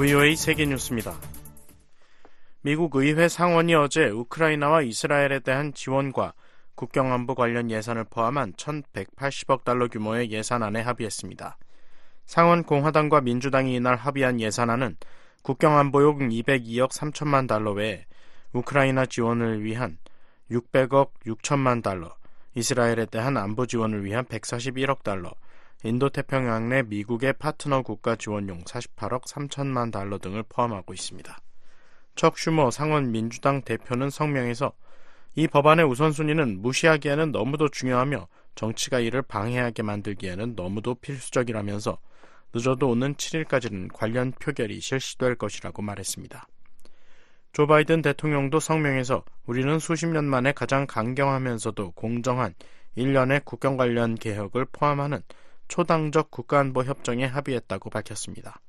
VOA 세계뉴스입니다. 미국 의회 상원이 어제 우크라이나와 이스라엘에 대한 지원과 국경안보 관련 예산을 포함한 1,180억 달러 규모의 예산안에 합의했습니다. 상원 공화당과 민주당이 이날 합의한 예산안은 국경안보용 202억 3천만 달러 외에 우크라이나 지원을 위한 600억 6천만 달러, 이스라엘에 대한 안보 지원을 위한 141억 달러, 인도태평양 내 미국의 파트너 국가 지원용 48억 3천만 달러 등을 포함하고 있습니다. 척 슈머 상원 민주당 대표는 성명에서 이 법안의 우선순위는 무시하기에는 너무도 중요하며 정치가 이를 방해하게 만들기에는 너무도 필수적이라면서 늦어도 오는 7일까지는 관련 표결이 실시될 것이라고 말했습니다. 조 바이든 대통령도 성명에서 우리는 수십 년 만에 가장 강경하면서도 공정한 일련의 국경 관련 개혁을 포함하는 초당적 국가안보 협정에 합의했다고 밝혔습니다.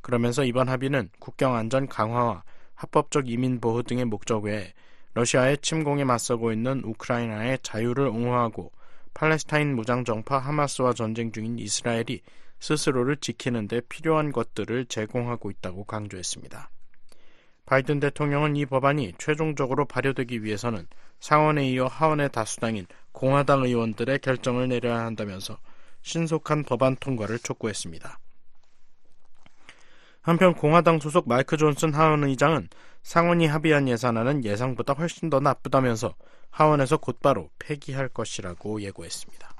그러면서 이번 합의는 국경 안전 강화와 합법적 이민 보호 등의 목적 외에 러시아의 침공에 맞서고 있는 우크라이나의 자유를 옹호하고 팔레스타인 무장정파 하마스와 전쟁 중인 이스라엘이 스스로를 지키는 데 필요한 것들을 제공하고 있다고 강조했습니다. 바이든 대통령은 이 법안이 최종적으로 발효되기 위해서는 상원에 이어 하원의 다수당인 공화당 의원들의 결정을 내려야 한다면서 신속한 법안 통과를 촉구했습니다. 한편 공화당 소속 마이크 존슨 하원 의장은 상원이 합의한 예산안은 예상보다 훨씬 더 나쁘다면서 하원에서 곧바로 폐기할 것이라고 예고했습니다.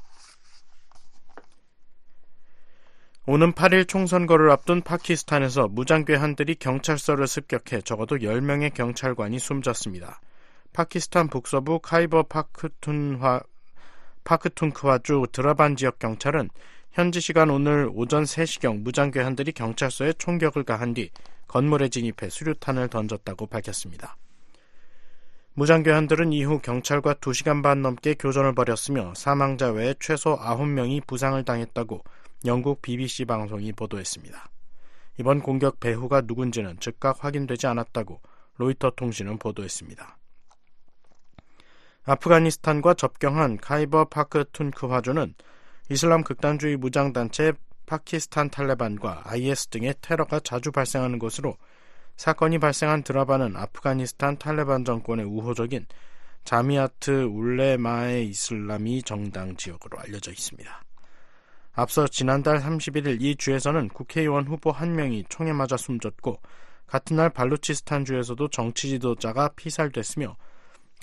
오는 8일 총선거를 앞둔 파키스탄에서 무장괴한들이 경찰서를 습격해 적어도 10명의 경찰관이 숨졌습니다. 파키스탄 북서부 카이버 파크툰화 파크툰크와 주 드라반 지역 경찰은 현지 시간 오늘 오전 3시경 무장괴한들이 경찰서에 총격을 가한 뒤 건물에 진입해 수류탄을 던졌다고 밝혔습니다. 무장괴한들은 이후 경찰과 2시간 반 넘게 교전을 벌였으며 사망자 외에 최소 9명이 부상을 당했다고 영국 BBC 방송이 보도했습니다. 이번 공격 배후가 누군지는 즉각 확인되지 않았다고 로이터 통신은 보도했습니다. 아프가니스탄과 접경한 카이버 파크 툰크 화주는 이슬람 극단주의 무장단체 파키스탄 탈레반과 IS 등의 테러가 자주 발생하는 곳으로 사건이 발생한 드라바는 아프가니스탄 탈레반 정권의 우호적인 자미아트 울레마의 이슬람이 정당 지역으로 알려져 있습니다. 앞서 지난달 31일 이 주에서는 국회의원 후보 한 명이 총에 맞아 숨졌고 같은 날 발루치스탄 주에서도 정치 지도자가 피살됐으며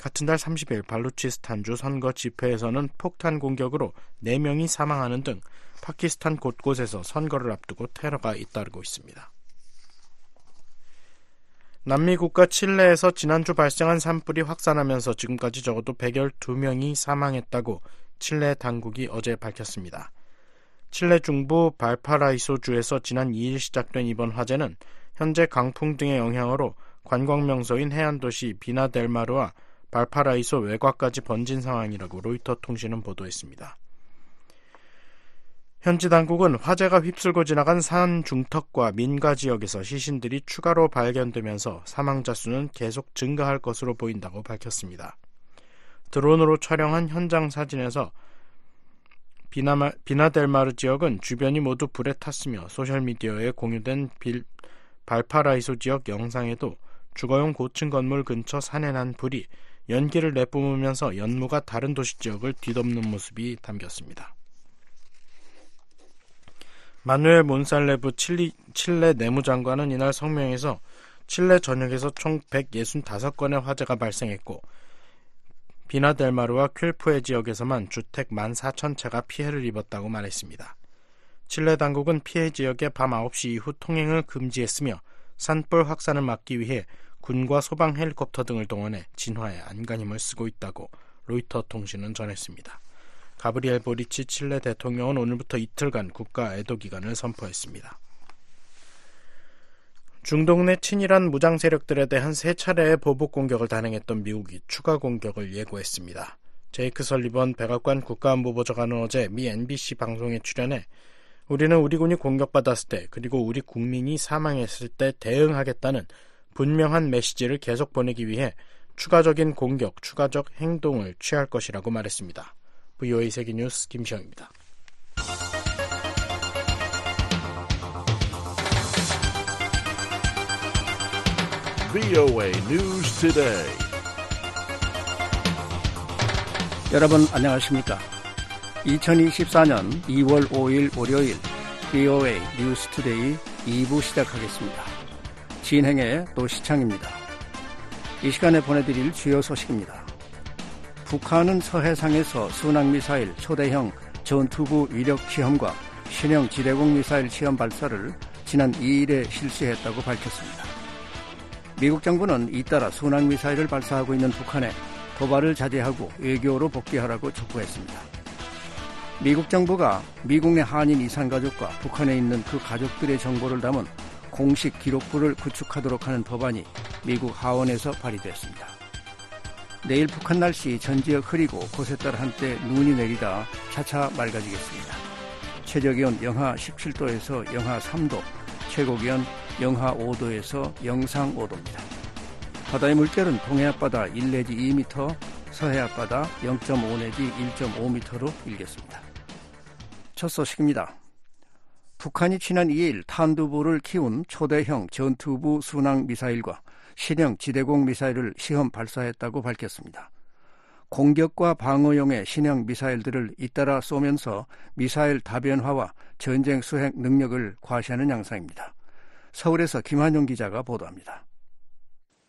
같은 달 30일 발루치스탄주 선거 집회에서는 폭탄 공격으로 4명이 사망하는 등 파키스탄 곳곳에서 선거를 앞두고 테러가 잇따르고 있습니다. 남미 국가 칠레에서 지난주 발생한 산불이 확산하면서 지금까지 적어도 112명이 사망했다고 칠레 당국이 어제 밝혔습니다. 칠레 중부 발파라이소주에서 지난 2일 시작된 이번 화재는 현재 강풍 등의 영향으로 관광 명소인 해안 도시 비나델마르와 발파라이소 외곽까지 번진 상황이라고 로이터 통신은 보도했습니다. 현지 당국은 화재가 휩쓸고 지나간 산 중턱과 민가 지역에서 시신들이 추가로 발견되면서 사망자 수는 계속 증가할 것으로 보인다고 밝혔습니다. 드론으로 촬영한 현장 사진에서 비나마, 비나델마르 지역은 주변이 모두 불에 탔으며 소셜미디어에 공유된 빌, 발파라이소 지역 영상에도 주거용 고층 건물 근처 산에 난 불이 연기를 내뿜으면서 연무가 다른 도시 지역을 뒤덮는 모습이 담겼습니다. 마누엘 몬살레브 칠리, 칠레 내무장관은 이날 성명에서 칠레 전역에서 총 165건의 화재가 발생했고 비나델마르와 퀼푸에 지역에서만 주택 14,000채가 피해를 입었다고 말했습니다. 칠레 당국은 피해 지역에 밤 9시 이후 통행을 금지했으며 산불 확산을 막기 위해 군과 소방 헬리콥터 등을 동원해 진화에 안간힘을 쓰고 있다고 로이터 통신은 전했습니다. 가브리엘 보리치 칠레 대통령은 오늘부터 이틀간 국가 애도 기간을 선포했습니다. 중동 내 친일한 무장 세력들에 대한 세 차례의 보복 공격을 단행했던 미국이 추가 공격을 예고했습니다. 제이크 설리번 백악관 국가안보보좌관은 어제 미 NBC 방송에 출연해 우리는 우리 군이 공격받았을 때 그리고 우리 국민이 사망했을 때 대응하겠다는 분명한 메시지를 계속 보내기 위해 추가적인 공격, 추가적 행동을 취할 것이라고 말했습니다. VOA 세계뉴스 김시영입니다. VOA News Today. 여러분 안녕하십니까? 2024년 2월 5일 월요일 VOA 뉴스 투데이 2부 시작하겠습니다. 진행에 노시창입니다. 이 시간에 보내드릴 주요 소식입니다. 북한은 서해상에서 순항미사일 초대형 전투부 위력 시험과 신형 지대공 미사일 시험 발사를 지난 2일에 실시했다고 밝혔습니다. 미국 정부는 잇따라 순항미사일을 발사하고 있는 북한에 도발을 자제하고 외교로 복귀하라고 촉구했습니다. 미국 정부가 미국 내 한인 이산 가족과 북한에 있는 그 가족들의 정보를 담은 공식 기록부를 구축하도록 하는 법안이 미국 하원에서 발의됐습니다. 내일 북한 날씨 전 지역 흐리고 곳에 따라 한때 눈이 내리다 차차 맑아지겠습니다. 최저기온 영하 17도에서 영하 3도, 최고기온 영하 5도에서 영상 5도입니다. 바다의 물결은 동해 앞바다 1 내지 2m, 서해 앞바다 0.5 내지 1.5m로 일겠습니다. 첫 소식입니다. 북한이 지난 2일 탄두부를 키운 초대형 전투부 순항 미사일과 신형 지대공 미사일을 시험 발사했다고 밝혔습니다. 공격과 방어용의 신형 미사일들을 잇따라 쏘면서 미사일 다변화와 전쟁 수행 능력을 과시하는 양상입니다. 서울에서 김한용 기자가 보도합니다.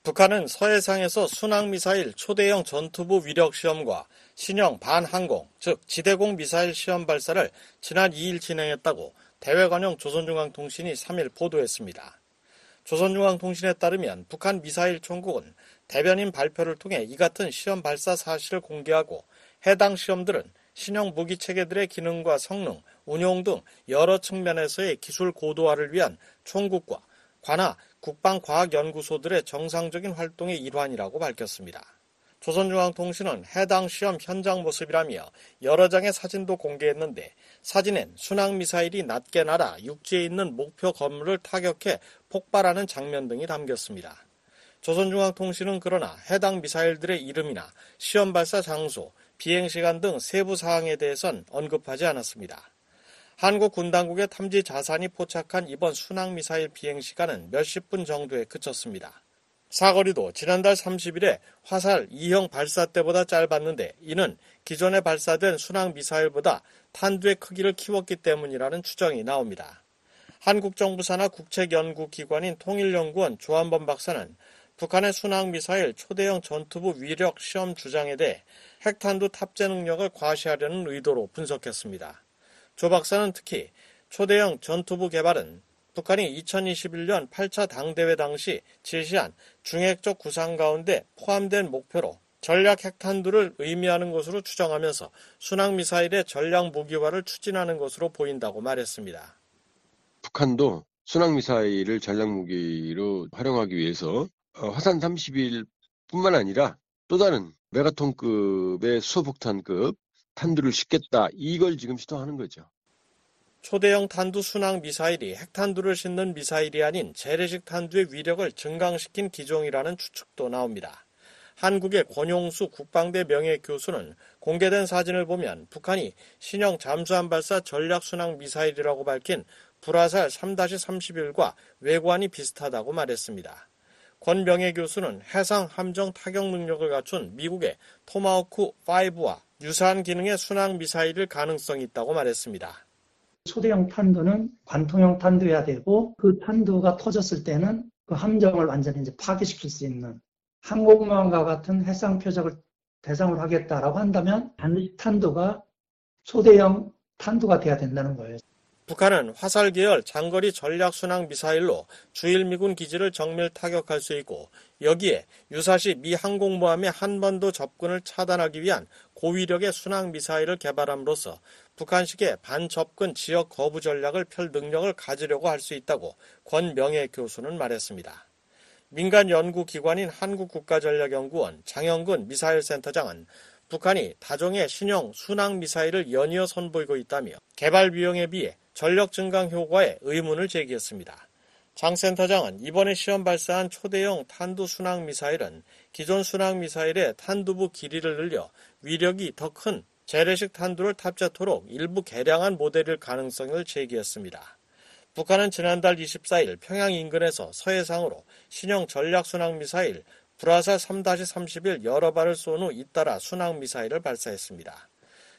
북한은 서해상에서 순항미사일 초대형 전투부 위력 시험과 신형 반항공, 즉 지대공 미사일 시험 발사를 지난 2일 진행했다고 대외관용 조선중앙통신이 3일 보도했습니다. 조선중앙통신에 따르면 북한 미사일 총국은 대변인 발표를 통해 이 같은 시험 발사 사실을 공개하고 해당 시험들은 신형 무기 체계들의 기능과 성능, 운용 등 여러 측면에서의 기술 고도화를 위한 총국과 관하 국방과학연구소들의 정상적인 활동의 일환이라고 밝혔습니다. 조선중앙통신은 해당 시험 현장 모습이라며 여러 장의 사진도 공개했는데 사진엔 순항미사일이 낮게 날아 육지에 있는 목표 건물을 타격해 폭발하는 장면 등이 담겼습니다. 조선중앙통신은 그러나 해당 미사일들의 이름이나 시험 발사 장소, 비행 시간 등 세부 사항에 대해선 언급하지 않았습니다. 한국 군 당국의 탐지 자산이 포착한 이번 순항 미사일 비행 시간은 몇십 분 정도에 그쳤습니다. 사거리도 지난달 30일에 화살 2형 발사 때보다 짧았는데 이는 기존에 발사된 순항 미사일보다 탄두의 크기를 키웠기 때문이라는 추정이 나옵니다. 한국 정부 산하 국책연구기관인 통일연구원 조한범 박사는 북한의 순항 미사일 초대형 전투부 위력 시험 주장에 대해 핵탄두 탑재 능력을 과시하려는 의도로 분석했습니다. 조 박사는 특히 초대형 전투부 개발은 북한이 2021년 8차 당대회 당시 제시한 중핵적 구상 가운데 포함된 목표로 전략 핵탄두를 의미하는 것으로 추정하면서 순항미사일의 전략 무기화를 추진하는 것으로 보인다고 말했습니다. 북한도 순항미사일을 전략 무기로 활용하기 위해서 어, 화산 31 뿐만 아니라 또 다른 메가톤급의 수소폭탄급 탄두를 싣겠다. 이걸 지금 시도하는 거죠. 초대형 탄두 순항 미사일이 핵탄두를 싣는 미사일이 아닌 재래식 탄두의 위력을 증강시킨 기종이라는 추측도 나옵니다. 한국의 권용수 국방대 명예교수는 공개된 사진을 보면 북한이 신형 잠수함 발사 전략 순항 미사일이라고 밝힌 불화살 3-31과 외관이 비슷하다고 말했습니다. 권 명예교수는 해상 함정 타격 능력을 갖춘 미국의 토마호크 5와 유사한 기능의 순항 미사일일 가능성이 있다고 말했습니다. 초대형 탄두는 관통형 탄두여야 되고 그 탄두가 터졌을 때는 그 함정을 완전히 이제 파괴시킬 수 있는 항공모함과 같은 해상 표적을 대상으로 하겠다라고 한다면 반드시 탄두가 초대형 탄두가 돼야 된다는 거예요. 북한은 화살 계열 장거리 전략 순항 미사일로 주일 미군 기지를 정밀 타격할 수 있고 여기에 유사시 미 항공모함의 한 번도 접근을 차단하기 위한 고위력의 순항 미사일을 개발함으로써 북한식의 반접근 지역 거부 전략을 펼 능력을 가지려고 할 수 있다고 권 명예 교수는 말했습니다. 민간 연구기관인 한국국가전략연구원 장영근 미사일센터장은 북한이 다종의 신형 순항 미사일을 연이어 선보이고 있다며 개발 비용에 비해 전력 증강 효과에 의문을 제기했습니다. 장 센터장은 이번에 시험 발사한 초대형 탄두 순항 미사일은 기존 순항 미사일의 탄두부 길이를 늘려 위력이 더 큰 재래식 탄두를 탑재토록 일부 개량한 모델일 가능성을 제기했습니다. 북한은 지난달 24일 평양 인근에서 서해상으로 신형 전략 순항 미사일 불화살 3-31 여러 발을 쏜 후 잇따라 순항 미사일을 발사했습니다.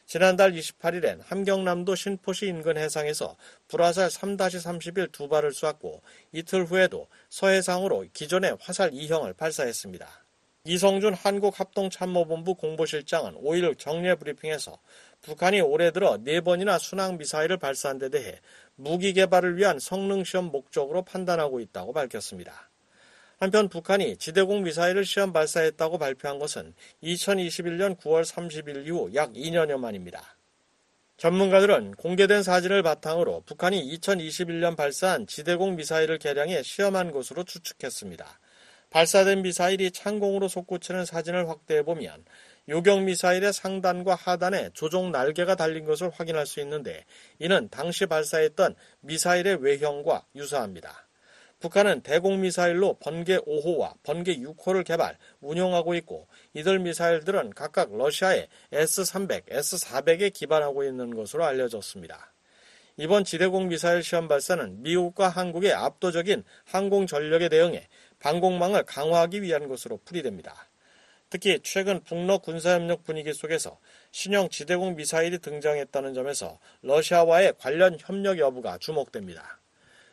지난달 28일엔 함경남도 신포시 인근 해상에서 불화살 3-31 두 발을 쐈고 이틀 후에도 서해상으로 기존의 화살 2형을 발사했습니다. 이성준 한국합동참모본부 공보실장은 5일 정례 브리핑에서 북한이 올해 들어 4번이나 순항미사일을 발사한 데 대해 무기 개발을 위한 성능시험 목적으로 판단하고 있다고 밝혔습니다. 한편 북한이 지대공 미사일을 시험 발사했다고 발표한 것은 2021년 9월 30일 이후 약 2년여 만입니다. 전문가들은 공개된 사진을 바탕으로 북한이 2021년 발사한 지대공 미사일을 개량해 시험한 것으로 추측했습니다. 발사된 미사일이 창공으로 솟구치는 사진을 확대해 보면 요격 미사일의 상단과 하단에 조종 날개가 달린 것을 확인할 수 있는데 이는 당시 발사했던 미사일의 외형과 유사합니다. 북한은 대공 미사일로 번개 5호와 번개 6호를 개발, 운용하고 있고 이들 미사일들은 각각 러시아의 S-300, S-400에 기반하고 있는 것으로 알려졌습니다. 이번 지대공 미사일 시험 발사는 미국과 한국의 압도적인 항공 전력에 대응해 방공망을 강화하기 위한 것으로 풀이됩니다. 특히 최근 북러 군사협력 분위기 속에서 신형 지대공 미사일이 등장했다는 점에서 러시아와의 관련 협력 여부가 주목됩니다.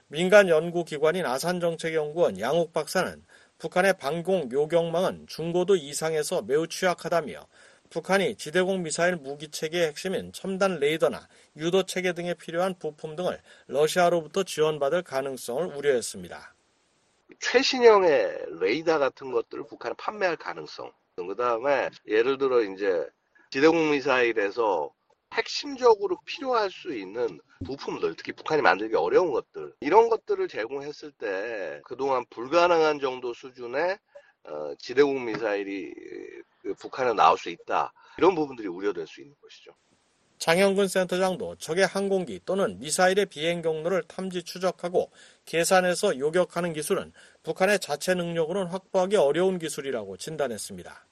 민간 연구기관인 아산정책연구원 양옥 박사는 북한의 방공 요격망은 중고도 이상에서 매우 취약하다며 북한이 지대공 미사일 무기체계의 핵심인 첨단 레이더나 유도체계 등에 필요한 부품 등을 러시아로부터 지원받을 가능성을 우려했습니다. 최신형의 레이더 같은 것들을 북한에 판매할 가능성 그 다음에 예를 들어 이제 지대공 미사일에서 핵심적으로 필요할 수 있는 부품들, 특히 북한이 만들기 어려운 것들, 이런 것들을 제공했을 때 그동안 불가능한 정도 수준의 어, 지대공 미사일이 그 북한에 나올 수 있다. 이런 부분들이 우려될 수 있는 것이죠. 장영근 센터장도 적의 항공기 또는 미사일의 비행 경로를 탐지 추적하고 계산해서 요격하는 기술은 북한의 자체 능력으로는 확보하기 어려운 기술이라고 진단했습니다.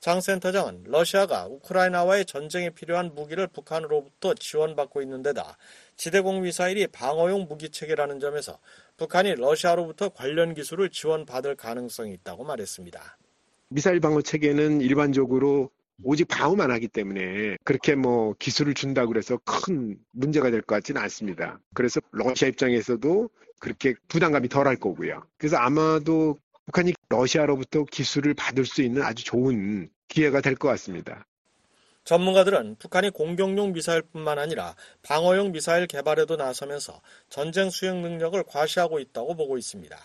장 센터장은 러시아가 우크라이나와의 전쟁에 필요한 무기를 북한으로부터 지원받고 있는 데다 지대공 미사일이 방어용 무기체계라는 점에서 북한이 러시아로부터 관련 기술을 지원받을 가능성이 있다고 말했습니다. 미사일 방어 체계는 일반적으로 오직 방어만 하기 때문에 그렇게 뭐 기술을 준다고 그래서 큰 문제가 될 것 같지는 않습니다. 그래서 러시아 입장에서도 그렇게 부담감이 덜할 거고요. 그래서 아마도 북한이 러시아로부터 기술을 받을 수 있는 아주 좋은 기회가 될 것 같습니다. 전문가들은 북한이 공격용 미사일뿐만 아니라 방어용 미사일 개발에도 나서면서 전쟁 수행 능력을 과시하고 있다고 보고 있습니다.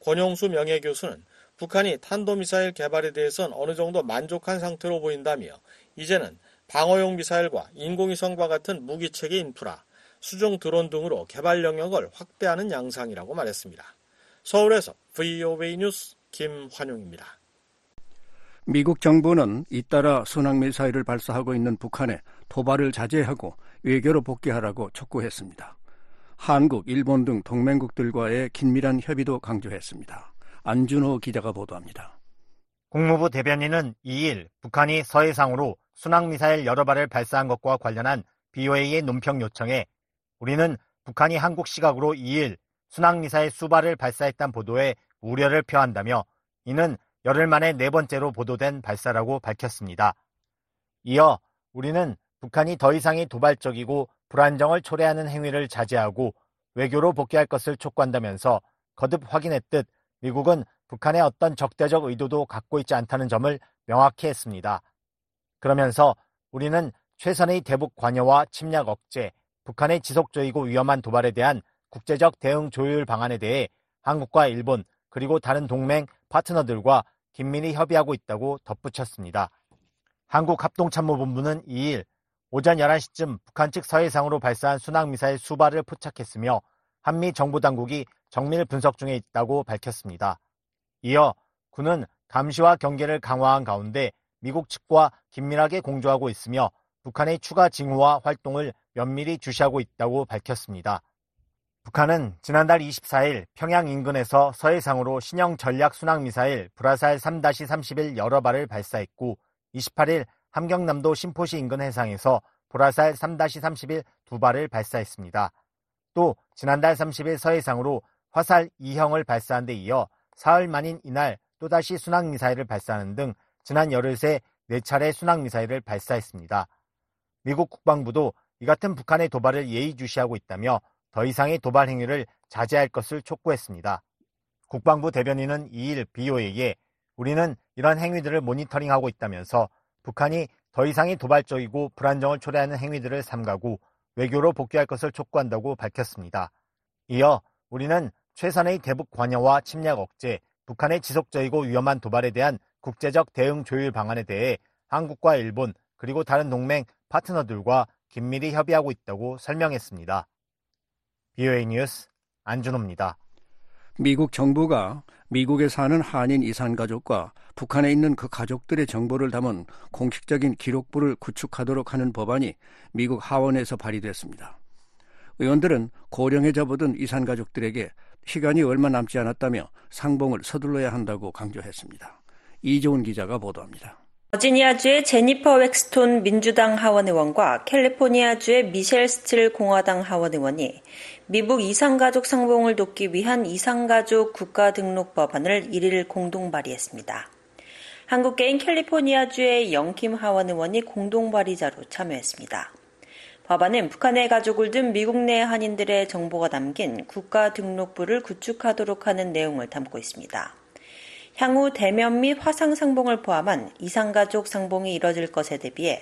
권용수 명예교수는 북한이 탄도미사일 개발에 대해선 어느 정도 만족한 상태로 보인다며 이제는 방어용 미사일과 인공위성과 같은 무기체계 인프라, 수중 드론 등으로 개발 영역을 확대하는 양상이라고 말했습니다. 서울에서 VOA 뉴스 김환용입니다. 미국 정부는 잇따라 순항미사일을 발사하고 있는 북한에 도발을 자제하고 외교로 복귀하라고 촉구했습니다. 한국, 일본 등 동맹국들과의 긴밀한 협의도 강조했습니다. 안준호 기자가 보도합니다. 국무부 대변인은 2일 북한이 서해상으로 순항미사일 여러 발을 발사한 것과 관련한 BOA의 논평 요청에 우리는 북한이 한국 시각으로 2일 순항미사일 수발을 발사했다는 보도에 우려를 표한다며 이는 열흘 만에 네 번째로 보도된 발사라고 밝혔습니다. 이어 우리는 북한이 더 이상의 도발적이고 불안정을 초래하는 행위를 자제하고 외교로 복귀할 것을 촉구한다면서 거듭 확인했듯 미국은 북한의 어떤 적대적 의도도 갖고 있지 않다는 점을 명확히 했습니다. 그러면서 우리는 최선의 대북 관여와 침략 억제, 북한의 지속적이고 위험한 도발에 대한 국제적 대응 조율 방안에 대해 한국과 일본 그리고 다른 동맹 파트너들과 긴밀히 협의하고 있다고 덧붙였습니다. 한국합동참모본부는 2일 오전 11시쯤 북한 측 서해상으로 발사한 순항미사일 수발을 포착했으며 한미 정부 당국이 정밀 분석 중에 있다고 밝혔습니다. 이어 군은 감시와 경계를 강화한 가운데 미국 측과 긴밀하게 공조하고 있으며 북한의 추가 징후와 활동을 면밀히 주시하고 있다고 밝혔습니다. 북한은 지난달 24일 평양 인근에서 서해상으로 신형 전략 순항 미사일 불화살 3-31 여러 발을 발사했고 28일 함경남도 신포시 인근 해상에서 불화살 3-31 두 발을 발사했습니다. 또 지난달 30일 서해상으로 화살 2형을 발사한 데 이어 사흘 만인 이날 또다시 순항미사일을 발사하는 등 지난 열흘 새 4차례 순항미사일을 발사했습니다. 미국 국방부도 이 같은 북한의 도발을 예의주시하고 있다며 더 이상의 도발 행위를 자제할 것을 촉구했습니다. 국방부 대변인은 2일 BOA에 우리는 이런 행위들을 모니터링하고 있다면서 북한이 더 이상의 도발적이고 불안정을 초래하는 행위들을 삼가고 외교로 복귀할 것을 촉구한다고 밝혔습니다. 이어 우리는 최선의 대북 관여와 침략 억제, 북한의 지속적이고 위험한 도발에 대한 국제적 대응 조율 방안에 대해 한국과 일본 그리고 다른 동맹 파트너들과 긴밀히 협의하고 있다고 설명했습니다. BOA 뉴스 안준호입니다. 미국 정부가 미국에 사는 한인 이산 가족과 북한에 있는 그 가족들의 정보를 담은 공식적인 기록부를 구축하도록 하는 법안이 미국 하원에서 발의됐습니다. 의원들은 고령에 접어든 이산 가족들에게 시간이 얼마 남지 않았다며 상봉을 서둘러야 한다고 강조했습니다. 이종훈 기자가 보도합니다. 버지니아주의 제니퍼 웩스톤 민주당 하원 의원과 캘리포니아주의 미셸 스틸 공화당 하원 의원이 미국 이산가족 상봉을 돕기 위한 이산가족 국가등록 법안을 1일 공동 발의했습니다. 한국계인 캘리포니아주의 영킴 하원 의원이 공동 발의자로 참여했습니다. 법안은 북한의 가족을 둔 미국 내 한인들의 정보가 담긴 국가 등록부를 구축하도록 하는 내용을 담고 있습니다. 향후 대면 및 화상 상봉을 포함한 이상가족 상봉이 이뤄질 것에 대비해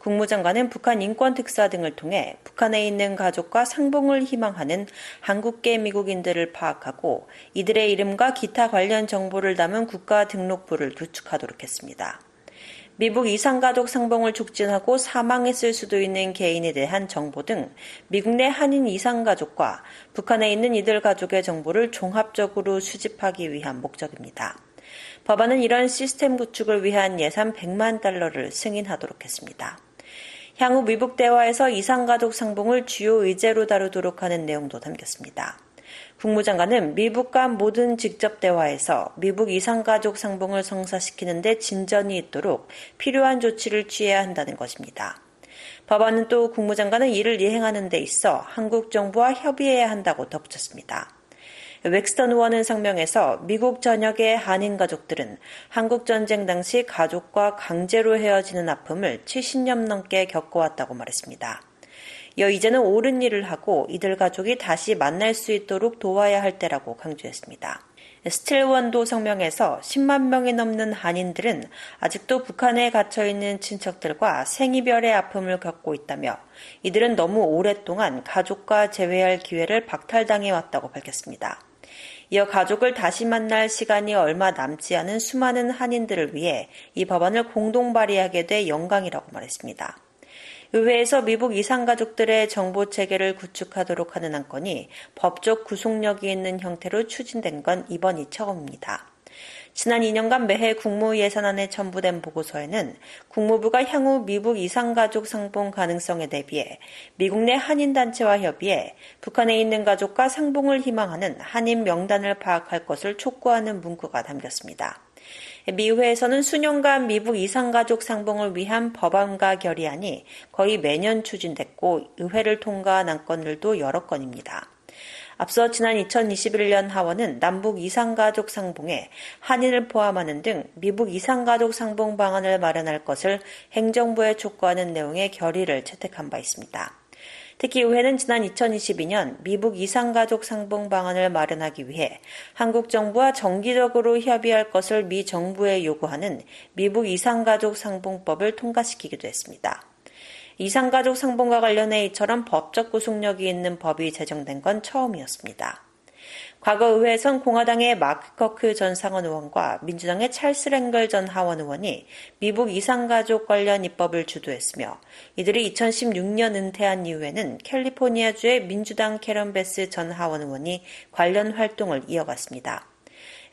국무장관은 북한 인권 특사 등을 통해 북한에 있는 가족과 상봉을 희망하는 한국계 미국인들을 파악하고 이들의 이름과 기타 관련 정보를 담은 국가 등록부를 구축하도록 했습니다. 미국 이상가족 상봉을 촉진하고 사망했을 수도 있는 개인에 대한 정보 등 미국 내 한인 이상가족과 북한에 있는 이들 가족의 정보를 종합적으로 수집하기 위한 목적입니다. 법안은 이런 시스템 구축을 위한 예산 100만 달러를 승인하도록 했습니다. 향후 미국 대화에서 이상가족 상봉을 주요 의제로 다루도록 하는 내용도 담겼습니다. 국무장관은 미국 간 모든 직접 대화에서 미국 이상가족 상봉을 성사시키는데 진전이 있도록 필요한 조치를 취해야 한다는 것입니다. 법안은 또 국무장관은 이를 이행하는 데 있어 한국 정부와 협의해야 한다고 덧붙였습니다. 웩스턴 의원은 성명에서 미국 전역의 한인 가족들은 한국 전쟁 당시 가족과 강제로 헤어지는 아픔을 70년 넘게 겪어왔다고 말했습니다. 여 이제는 옳은 일을 하고 이들 가족이 다시 만날 수 있도록 도와야 할 때라고 강조했습니다. 스틸원도 성명에서 10만 명이 넘는 한인들은 아직도 북한에 갇혀 있는 친척들과 생이별의 아픔을 겪고 있다며 이들은 너무 오랫동안 가족과 재회할 기회를 박탈당해 왔다고 밝혔습니다. 이어 가족을 다시 만날 시간이 얼마 남지 않은 수많은 한인들을 위해 이 법안을 공동 발의하게 돼 영광이라고 말했습니다. 의회에서 미국 이산가족들의 정보 체계를 구축하도록 하는 안건이 법적 구속력이 있는 형태로 추진된 건 이번이 처음입니다. 지난 2년간 매해 국무예산안에 첨부된 보고서에는 국무부가 향후 미국 이산가족 상봉 가능성에 대비해 미국 내 한인단체와 협의해 북한에 있는 가족과 상봉을 희망하는 한인 명단을 파악할 것을 촉구하는 문구가 담겼습니다. 미회에서는 수년간 미국 이산가족 상봉을 위한 법안과 결의안이 거의 매년 추진됐고 의회를 통과한 안건들도 여러 건입니다. 앞서 지난 2021년 하원은 남북 이산가족 상봉에 한인을 포함하는 등 미국 이산가족 상봉 방안을 마련할 것을 행정부에 촉구하는 내용의 결의를 채택한 바 있습니다. 특히 의회는 지난 2022년 미국 이산가족 상봉 방안을 마련하기 위해 한국 정부와 정기적으로 협의할 것을 미 정부에 요구하는 미국 이산가족 상봉법을 통과시키기도 했습니다. 이상가족 상봉과 관련해 이처럼 법적 구속력이 있는 법이 제정된 건 처음이었습니다. 과거 의회에선 공화당의 마크 커크 전 상원 의원과 민주당의 찰스 랭글 전 하원 의원이 미국 이상가족 관련 입법을 주도했으며 이들이 2016년 은퇴한 이후에는 캘리포니아주의 민주당 캐런 배스 전 하원 의원이 관련 활동을 이어갔습니다.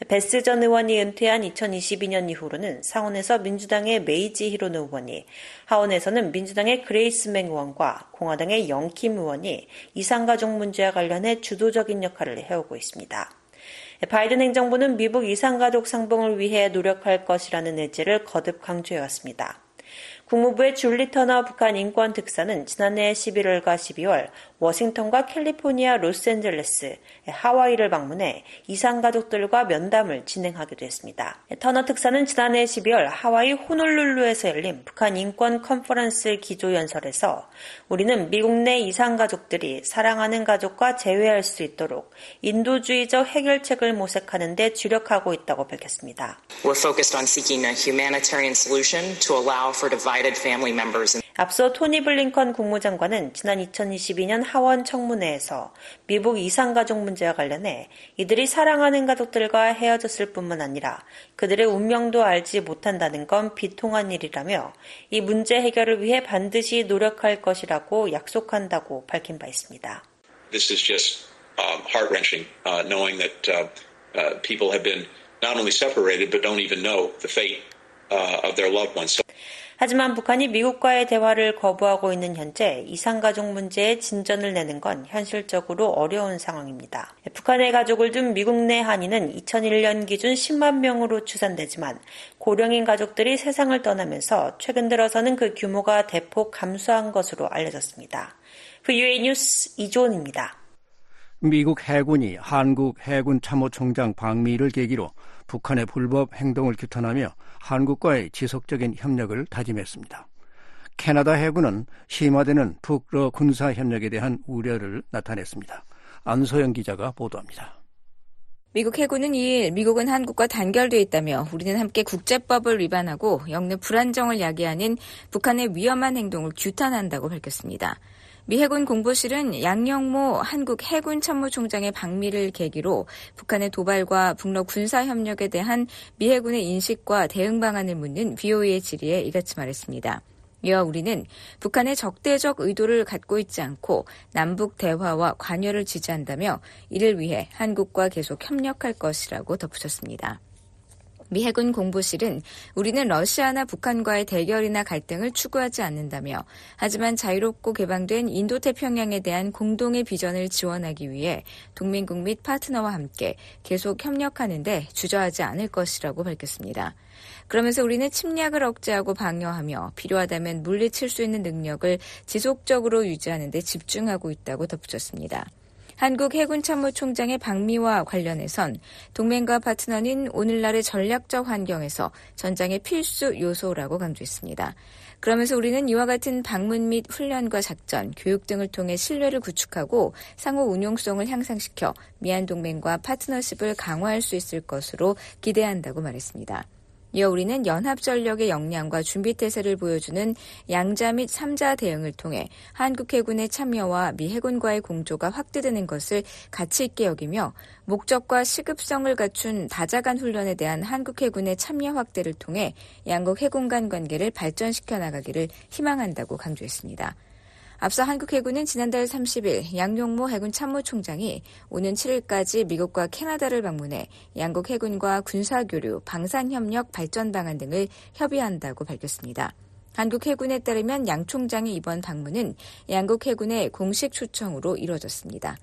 배스 전 의원이 은퇴한 2022년 이후로는 상원에서 민주당의 메이지 히로노 의원이 하원에서는 민주당의 그레이스 맹 의원과 공화당의 영킴 의원이 이산가족 문제와 관련해 주도적인 역할을 해오고 있습니다. 바이든 행정부는 미국 이산가족 상봉을 위해 노력할 것이라는 의지를 거듭 강조해왔습니다. 국무부의 줄리 터너 북한 인권 특사는 지난해 11월과 12월 워싱턴과 캘리포니아 로스앤젤레스, 하와이를 방문해 이산 가족들과 면담을 진행하기도 했습니다. 터너 특사는 지난해 12월 하와이 호놀룰루에서 열린 북한 인권 컨퍼런스 기조 연설에서 우리는 미국 내 이산 가족들이 사랑하는 가족과 재회할 수 있도록 인도주의적 해결책을 모색하는 데 주력하고 있다고 밝혔습니다. We're focused on seeking a humanitarian solution to allow for divided family members. 앞서 토니 블링컨 국무장관은 지난 2022년 하원 청문회에서 미국 이상가족 문제와 관련해 이들이 사랑하는 가족들과 헤어졌을 뿐만 아니라 그들의 운명도 알지 못한다는 건 비통한 일이라며 이 문제 해결을 위해 반드시 노력할 것이라고 약속한다고 밝힌 바 있습니다. This is just um, heart-wrenching, uh, knowing that uh, uh, people have been not only separated but don't even know the fate uh, of their loved ones. 하지만 북한이 미국과의 대화를 거부하고 있는 현재 이상가족 문제에 진전을 내는 건 현실적으로 어려운 상황입니다. 북한의 가족을 둔 미국 내 한인은 2001년 기준 10만 명으로 추산되지만 고령인 가족들이 세상을 떠나면서 최근 들어서는 그 규모가 대폭 감소한 것으로 알려졌습니다. VUA 뉴스 이조은입니다. 미국 해군이 한국 해군 참모총장 방미를 계기로 북한의 불법 행동을 규탄하며 한국과의 지속적인 협력을 다짐했습니다. 캐나다 해군은 심화되는 북러 군사 협력에 대한 우려를 나타냈습니다. 안소영 기자가 보도합니다. 미국 해군은 2일 미국은 한국과 단결돼 있다며 우리는 함께 국제법을 위반하고 역내 불안정을 야기하는 북한의 위험한 행동을 규탄한다고 밝혔습니다. 미 해군 공보실은 양영모 한국 해군 참모총장의 방미를 계기로 북한의 도발과 북러 군사 협력에 대한 미 해군의 인식과 대응 방안을 묻는 BOE의 질의에 이같이 말했습니다. 이와 우리는 북한의 적대적 의도를 갖고 있지 않고 남북 대화와 관여를 지지한다며 이를 위해 한국과 계속 협력할 것이라고 덧붙였습니다. 미 해군 공보실은 우리는 러시아나 북한과의 대결이나 갈등을 추구하지 않는다며 하지만 자유롭고 개방된 인도태평양에 대한 공동의 비전을 지원하기 위해 동맹국 및 파트너와 함께 계속 협력하는데 주저하지 않을 것이라고 밝혔습니다. 그러면서 우리는 침략을 억제하고 방어하며 필요하다면 물리칠 수 있는 능력을 지속적으로 유지하는 데 집중하고 있다고 덧붙였습니다. 한국 해군 참모총장의 방미와 관련해선 동맹과 파트너는 오늘날의 전략적 환경에서 전장의 필수 요소라고 강조했습니다. 그러면서 우리는 이와 같은 방문 및 훈련과 작전, 교육 등을 통해 신뢰를 구축하고 상호 운용성을 향상시켜 미얀 동맹과 파트너십을 강화할 수 있을 것으로 기대한다고 말했습니다. 이어 우리는 연합전력의 역량과 준비태세를 보여주는 양자 및 3자 대응을 통해 한국 해군의 참여와 미 해군과의 공조가 확대되는 것을 가치 있게 여기며 목적과 시급성을 갖춘 다자간 훈련에 대한 한국 해군의 참여 확대를 통해 양국 해군 간 관계를 발전시켜 나가기를 희망한다고 강조했습니다. 앞서 한국 해군은 지난달 30일 양용모 해군 참모총장이 오는 7일까지 미국과 캐나다를 방문해 양국 해군과 군사교류, 방산협력 발전 방안 등을 협의한다고 밝혔습니다. 한국 해군에 따르면 양 총장의 이번 방문은 양국 해군의 공식 초청으로 이루어졌습니다.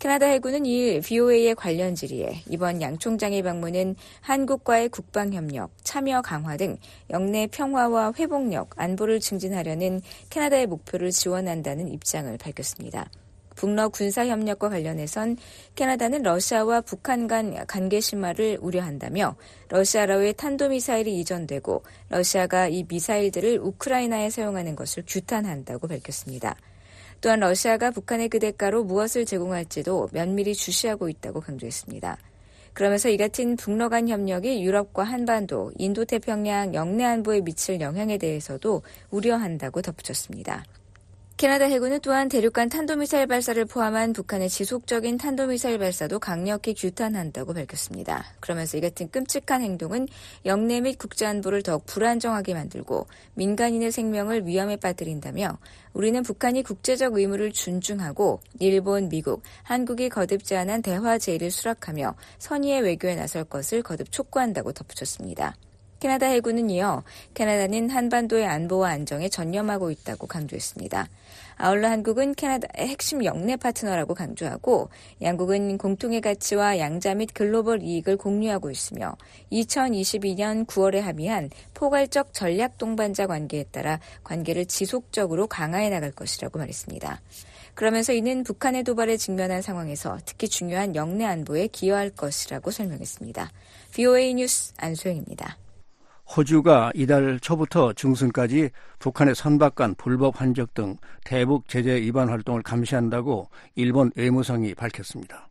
캐나다 해군은 이 VOA의 관련 질의에 이번 양 총장의 방문은 한국과의 국방협력, 참여 강화 등 영내 평화와 회복력, 안보를 증진하려는 캐나다의 목표를 지원한다는 입장을 밝혔습니다. 북러 군사협력과 관련해선 캐나다는 러시아와 북한 간 관계 심화를 우려한다며 러시아라의 탄도미사일이 이전되고 러시아가 이 미사일들을 우크라이나에 사용하는 것을 규탄한다고 밝혔습니다. 또한 러시아가 북한의 그 대가로 무엇을 제공할지도 면밀히 주시하고 있다고 강조했습니다. 그러면서 이 같은 북러 간 협력이 유럽과 한반도, 인도태평양 영내 안보에 미칠 영향에 대해서도 우려한다고 덧붙였습니다. 캐나다 해군은 또한 대륙간 탄도미사일 발사를 포함한 북한의 지속적인 탄도미사일 발사도 강력히 규탄한다고 밝혔습니다. 그러면서 이 같은 끔찍한 행동은 영내 및 국제안보를 더욱 불안정하게 만들고 민간인의 생명을 위험에 빠뜨린다며 우리는 북한이 국제적 의무를 존중하고 일본, 미국, 한국이 거듭 제안한 대화 제의를 수락하며 선의의 외교에 나설 것을 거듭 촉구한다고 덧붙였습니다. 캐나다 해군은 이어 캐나다는 한반도의 안보와 안정에 전념하고 있다고 강조했습니다. 아울러 한국은 캐나다의 핵심 영내 파트너라고 강조하고 양국은 공통의 가치와 양자 및 글로벌 이익을 공유하고 있으며 2022년 9월에 합의한 포괄적 전략 동반자 관계에 따라 관계를 지속적으로 강화해 나갈 것이라고 말했습니다. 그러면서 이는 북한의 도발에 직면한 상황에서 특히 중요한 영내 안보에 기여할 것이라고 설명했습니다. VOA 뉴스 안소영입니다. 호주가 이달 초부터 중순까지 북한의 선박 간 불법 환적 등 대북 제재 위반 활동을 감시한다고 일본 외무성이 밝혔습니다.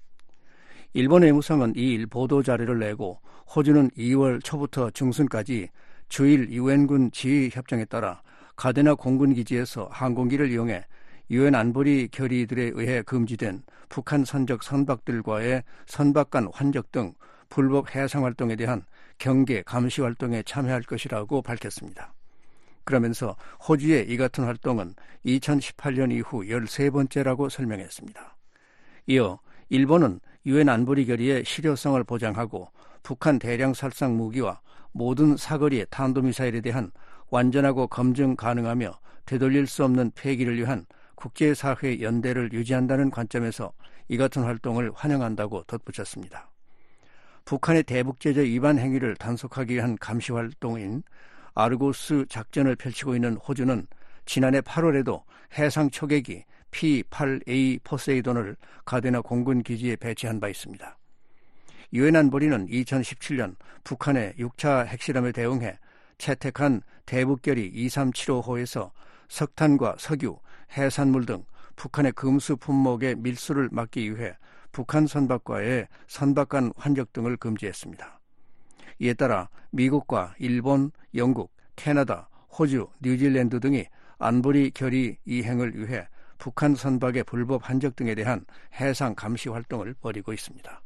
일본 외무성은 2일 보도 자료를 내고 호주는 2월 초부터 중순까지 주일 유엔군 지휘 협정에 따라 가데나 공군 기지에서 항공기를 이용해 유엔 안보리 결의들에 의해 금지된 북한 선적 선박들과의 선박 간 환적 등 불법 해상 활동에 대한 경계 감시 활동에 참여할 것이라고 밝혔습니다. 그러면서 호주의 이 같은 활동은 2018년 이후 13번째라고 설명했습니다. 이어 일본은 유엔 안보리 결의의 실효성을 보장하고 북한 대량 살상 무기와 모든 사거리의 탄도미사일에 대한 완전하고 검증 가능하며 되돌릴 수 없는 폐기를 위한 국제사회 연대를 유지한다는 관점에서 이 같은 활동을 환영한다고 덧붙였습니다. 북한의 대북제재 위반 행위를 단속하기 위한 감시 활동인 아르고스 작전을 펼치고 있는 호주는 지난해 8월에도 해상 초계기 P-8A 포세이돈을 가데나 공군 기지에 배치한 바 있습니다. 유엔 안보리는 2017년 북한의 6차 핵실험에 대응해 채택한 대북결의 2375호에서 석탄과 석유, 해산물 등 북한의 금수 품목의 밀수를 막기 위해 북한 선박과의 선박 간 환적 등을 금지했습니다. 이에 따라 미국과 일본, 영국, 캐나다, 호주, 뉴질랜드 등이 안보리 결의 이행을 위해 북한 선박의 불법 환적 등에 대한 해상 감시 활동을 벌이고 있습니다.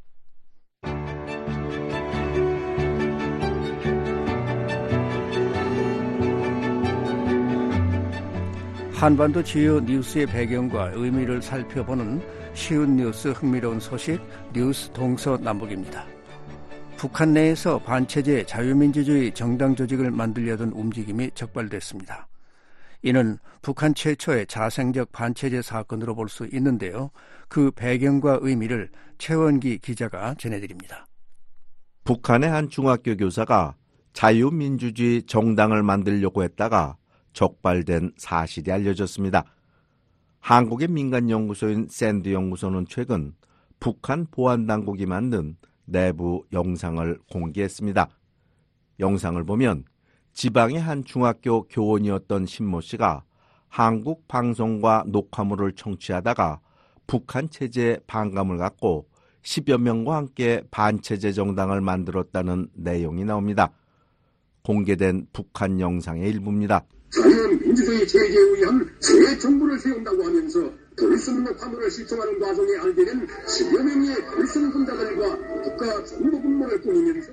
한반도 주요 뉴스의 배경과 의미를 살펴보는 쉬운 뉴스 흥미로운 소식 뉴스 동서남북입니다. 북한 내에서 반체제 자유민주주의 정당 조직을 만들려던 움직임이 적발됐습니다. 이는 북한 최초의 자생적 반체제 사건으로 볼 수 있는데요. 그 배경과 의미를 최원기 기자가 전해드립니다. 북한의 한 중학교 교사가 자유민주주의 정당을 만들려고 했다가 적발된 사실이 알려졌습니다. 한국의 민간 연구소인 샌드 연구소는 최근 북한 보안 당국이 만든 내부 영상을 공개했습니다. 영상을 보면 지방의 한 중학교 교원이었던 신모 씨가 한국 방송과 녹화물을 청취하다가 북한 체제에 반감을 갖고 10여 명과 함께 반체제 정당을 만들었다는 내용이 나옵니다. 공개된 북한 영상의 일부입니다. 자유민주주의 체제에 의한 새 정부를 세운다고 하면서 돌선 녹화물을 시청하는 과정에 알게 된 10여 명의 돌선 군자들과 국가 정보군모를 꾸미면서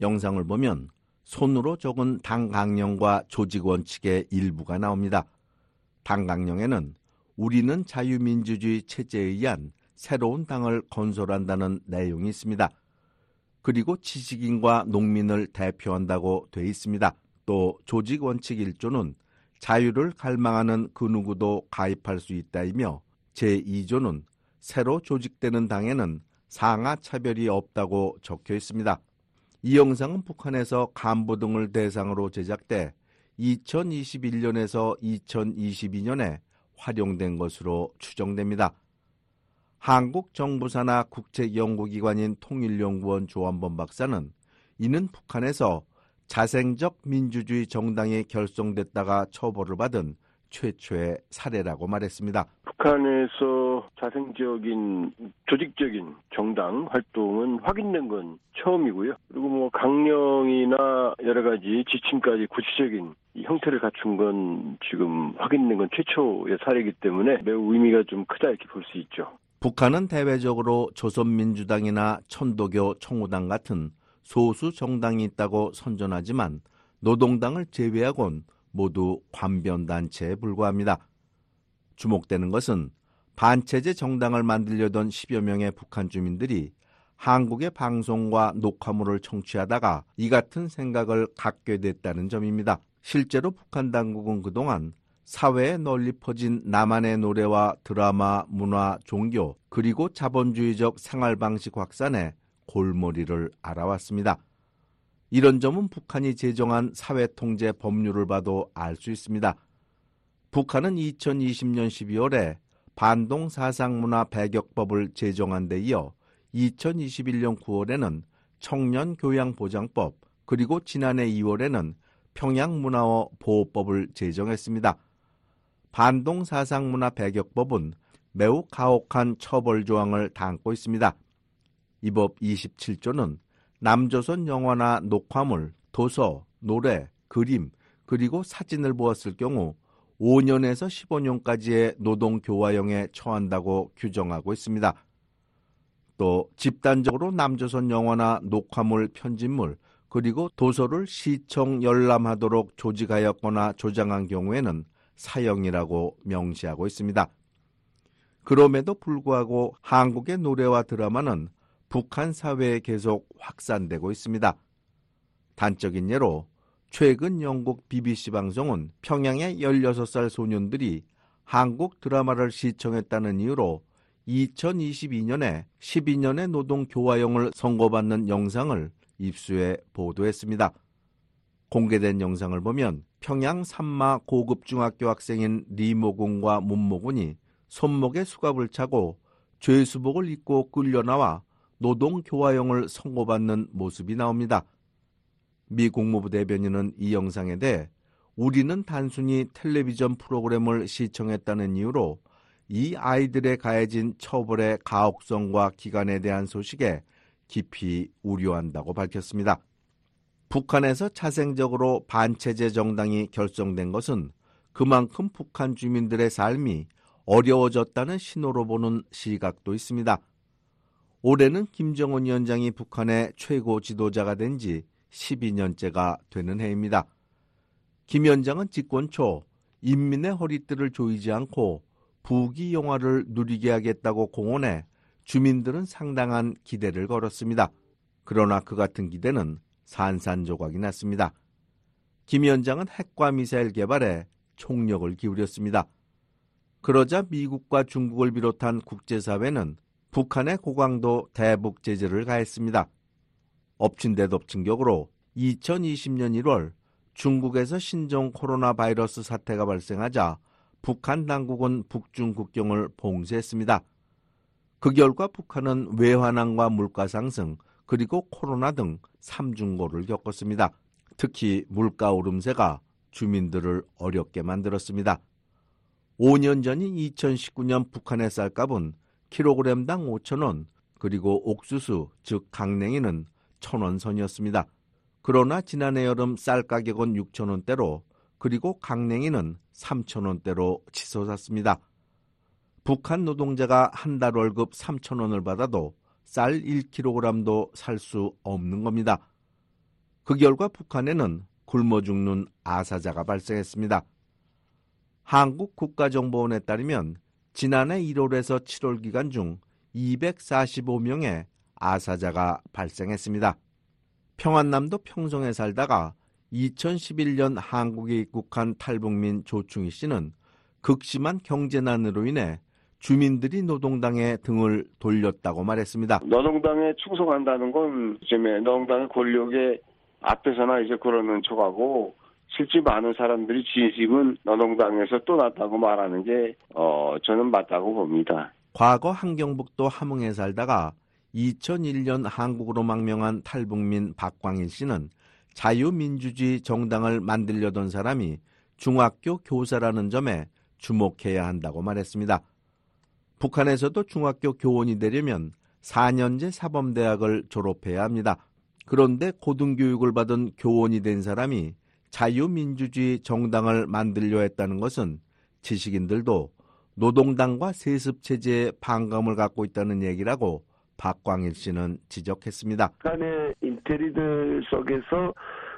영상을 보면 손으로 적은 당 강령과 조직 원칙의 일부가 나옵니다. 당 강령에는 우리는 자유민주주의 체제에 의한 새로운 당을 건설한다는 내용이 있습니다. 그리고 지식인과 농민을 대표한다고 돼 있습니다. 또 조직 원칙 1조는 자유를 갈망하는 그 누구도 가입할 수 있다이며 제2조는 새로 조직되는 당에는 상하 차별이 없다고 적혀 있습니다. 이 영상은 북한에서 간부 등을 대상으로 제작돼 2021년에서 2022년에 활용된 것으로 추정됩니다. 한국 정부사나 국책연구기관인 통일연구원 조한범 박사는 이는 북한에서 자생적 민주주의 정당이 결성됐다가 처벌을 받은 최초의 사례라고 말했습니다. 북한에서 자생적인 조직적인 정당 활동은 확인된 건 처음이고요. 그리고 뭐 강령이나 여러 가지 지침까지 구체적인 형태를 갖춘 건 지금 확인된 건 최초의 사례이기 때문에 매우 의미가 좀 크다 이렇게 볼 수 있죠. 북한은 대외적으로 조선민주당이나 천도교 청우당 같은 소수 정당이 있다고 선전하지만 노동당을 제외하곤 모두 관변단체에 불과합니다. 주목되는 것은 반체제 정당을 만들려던 10여 명의 북한 주민들이 한국의 방송과 녹화물을 청취하다가 이 같은 생각을 갖게 됐다는 점입니다. 실제로 북한 당국은 그동안 사회에 널리 퍼진 남한의 노래와 드라마, 문화, 종교, 그리고 자본주의적 생활 방식 확산에 골머리를 알아왔습니다. 이런 점은 북한이 제정한 사회통제 법률을 봐도 알 수 있습니다. 북한은 2020년 12월에 반동 사상문화 배격법을 제정한 데 이어 2021년 9월에는 청년교양보장법 그리고 지난해 2월에는 평양문화어 보호법을 제정했습니다. 반동 사상문화 배격법은 매우 가혹한 처벌 조항을 담고 있습니다. 이 법 27조는 남조선 영화나 녹화물, 도서, 노래, 그림, 그리고 사진을 보았을 경우 5년에서 15년까지의 노동 교화형에 처한다고 규정하고 있습니다. 또 집단적으로 남조선 영화나 녹화물, 편집물, 그리고 도서를 시청 열람하도록 조직하였거나 조장한 경우에는 사형이라고 명시하고 있습니다. 그럼에도 불구하고 한국의 노래와 드라마는 북한 사회에 계속 확산되고 있습니다. 단적인 예로 최근 영국 BBC 방송은 평양의 16살 소년들이 한국 드라마를 시청했다는 이유로 2022년에 12년의 노동 교화형을 선고받는 영상을 입수해 보도했습니다. 공개된 영상을 보면 평양 산마 고급 중학교 학생인 리모군과 문모군이 손목에 수갑을 차고 죄수복을 입고 끌려나와 노동 교화형을 선고받는 모습이 나옵니다. 미 국무부 대변인은 이 영상에 대해 우리는 단순히 텔레비전 프로그램을 시청했다는 이유로 이 아이들에 가해진 처벌의 가혹성과 기간에 대한 소식에 깊이 우려한다고 밝혔습니다. 북한에서 자생적으로 반체제 정당이 결성된 것은 그만큼 북한 주민들의 삶이 어려워졌다는 신호로 보는 시각도 있습니다. 올해는 김정은 위원장이 북한의 최고 지도자가 된 지 12년째가 되는 해입니다. 김 위원장은 집권 초 인민의 허리띠를 조이지 않고 부귀 영화를 누리게 하겠다고 공언해 주민들은 상당한 기대를 걸었습니다. 그러나 그 같은 기대는 산산조각이 났습니다. 김 위원장은 핵과 미사일 개발에 총력을 기울였습니다. 그러자 미국과 중국을 비롯한 국제사회는 북한의 고강도 대북 제재를 가했습니다. 엎친 데 덮친 격으로 2020년 1월 중국에서 신종 코로나 바이러스 사태가 발생하자 북한 당국은 북중 국경을 봉쇄했습니다. 그 결과 북한은 외환황과 물가 상승 그리고 코로나 등 3중고를 겪었습니다. 특히 물가 오름세가 주민들을 어렵게 만들었습니다. 5년 전인 2019년 북한의 쌀값은 킬로그램당 5천원 그리고 옥수수 즉 강냉이는 1천원 선이었습니다. 그러나 지난해 여름 쌀 가격은 6천원대로 그리고 강냉이는 3천원대로 치솟았습니다. 북한 노동자가 한 달 월급 3천원을 받아도 쌀 1kg도 살 수 없는 겁니다. 그 결과 북한에는 굶어 죽는 아사자가 발생했습니다. 한국 국가정보원에 따르면 지난해 1월에서 7월 기간 중 245명의 아사자가 발생했습니다. 평안남도 평성에 살다가 2011년 한국에 입국한 탈북민 조충희 씨는 극심한 경제난으로 인해 주민들이 노동당에 등을 돌렸다고 말했습니다. 노동당에 충성한다는 건 요즘에 노동당의 권력의 앞에서나 이제 그러는 척하고 실제 많은 사람들이 진심은 노동당에서 떠났다고 말하는 게 어, 저는 맞다고 봅니다. 과거 한경북도 함흥에 살다가 2001년 한국으로 망명한 탈북민 박광일 씨는 자유민주주의 정당을 만들려던 사람이 중학교 교사라는 점에 주목해야 한다고 말했습니다. 북한에서도 중학교 교원이 되려면 4년제 사범대학을 졸업해야 합니다. 그런데 고등교육을 받은 교원이 된 사람이 자유민주주의 정당을 만들려 했다는 것은 지식인들도 노동당과 세습체제에 반감을 갖고 있다는 얘기라고 박광일 씨는 지적했습니다. 북한의 인테리들 속에서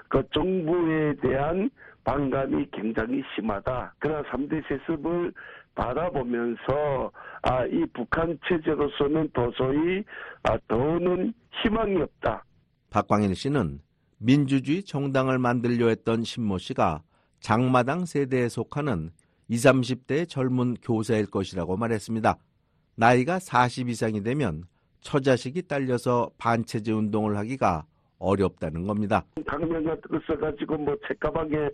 그 정부에 대한 반감이 굉장히 심하다. 그러나 3대 세습을 바라보면서 아, 이 북한 체제로서는 도저히 아, 더는 희망이 없다. 박광일 씨는 민주주의 정당을 만들려 했던 신모 씨가 장마당 세대에 속하는 20, 30대의 젊은 교사일 것이라고 말했습니다. 나이가 40 이상이 되면 처자식이 딸려서 반체제 운동을 하기가 어렵다는 겁니다. 거 써가지고 뭐 책가방에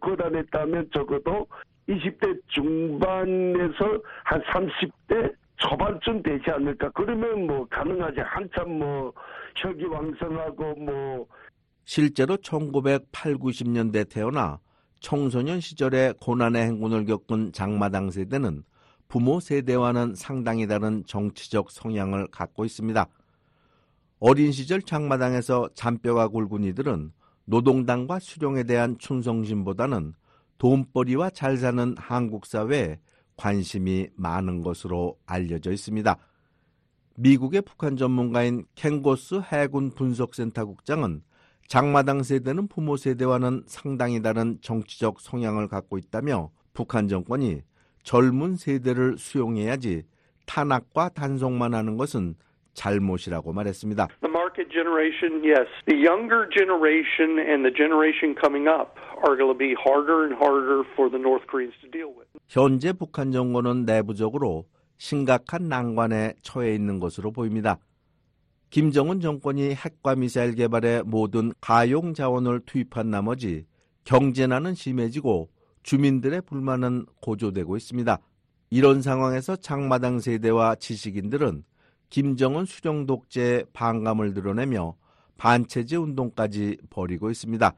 걷어냈다면 적어도 20대 중반에서 한 30대 초반쯤 되지 않을까. 그러면 뭐 가능하지. 한참 뭐 혁이 왕성하고 뭐 실제로 1980, 90년대 태어나 청소년 시절에 고난의 행군을 겪은 장마당 세대는 부모 세대와는 상당히 다른 정치적 성향을 갖고 있습니다. 어린 시절 장마당에서 잔뼈가 굵은 이들은 노동당과 수령에 대한 충성심보다는 돈벌이와 잘 사는 한국 사회에 관심이 많은 것으로 알려져 있습니다. 미국의 북한 전문가인 켄고스 해군 분석센터 국장은 장마당 세대는 부모 세대와는 상당히 다른 정치적 성향을 갖고 있다며 북한 정권이 젊은 세대를 수용해야지 탄압과 단속만 하는 것은 잘못이라고 말했습니다. The market generation, yes. The younger generation and the generation coming up are going to be harder and harder for the North Koreans to deal with. 현재 북한 정권은 내부적으로 심각한 난관에 처해 있는 것으로 보입니다. 김정은 정권이 핵과 미사일 개발에 모든 가용 자원을 투입한 나머지 경제난은 심해지고 주민들의 불만은 고조되고 있습니다. 이런 상황에서 장마당 세대와 지식인들은 김정은 수령 독재에 반감을 드러내며 반체제 운동까지 벌이고 있습니다.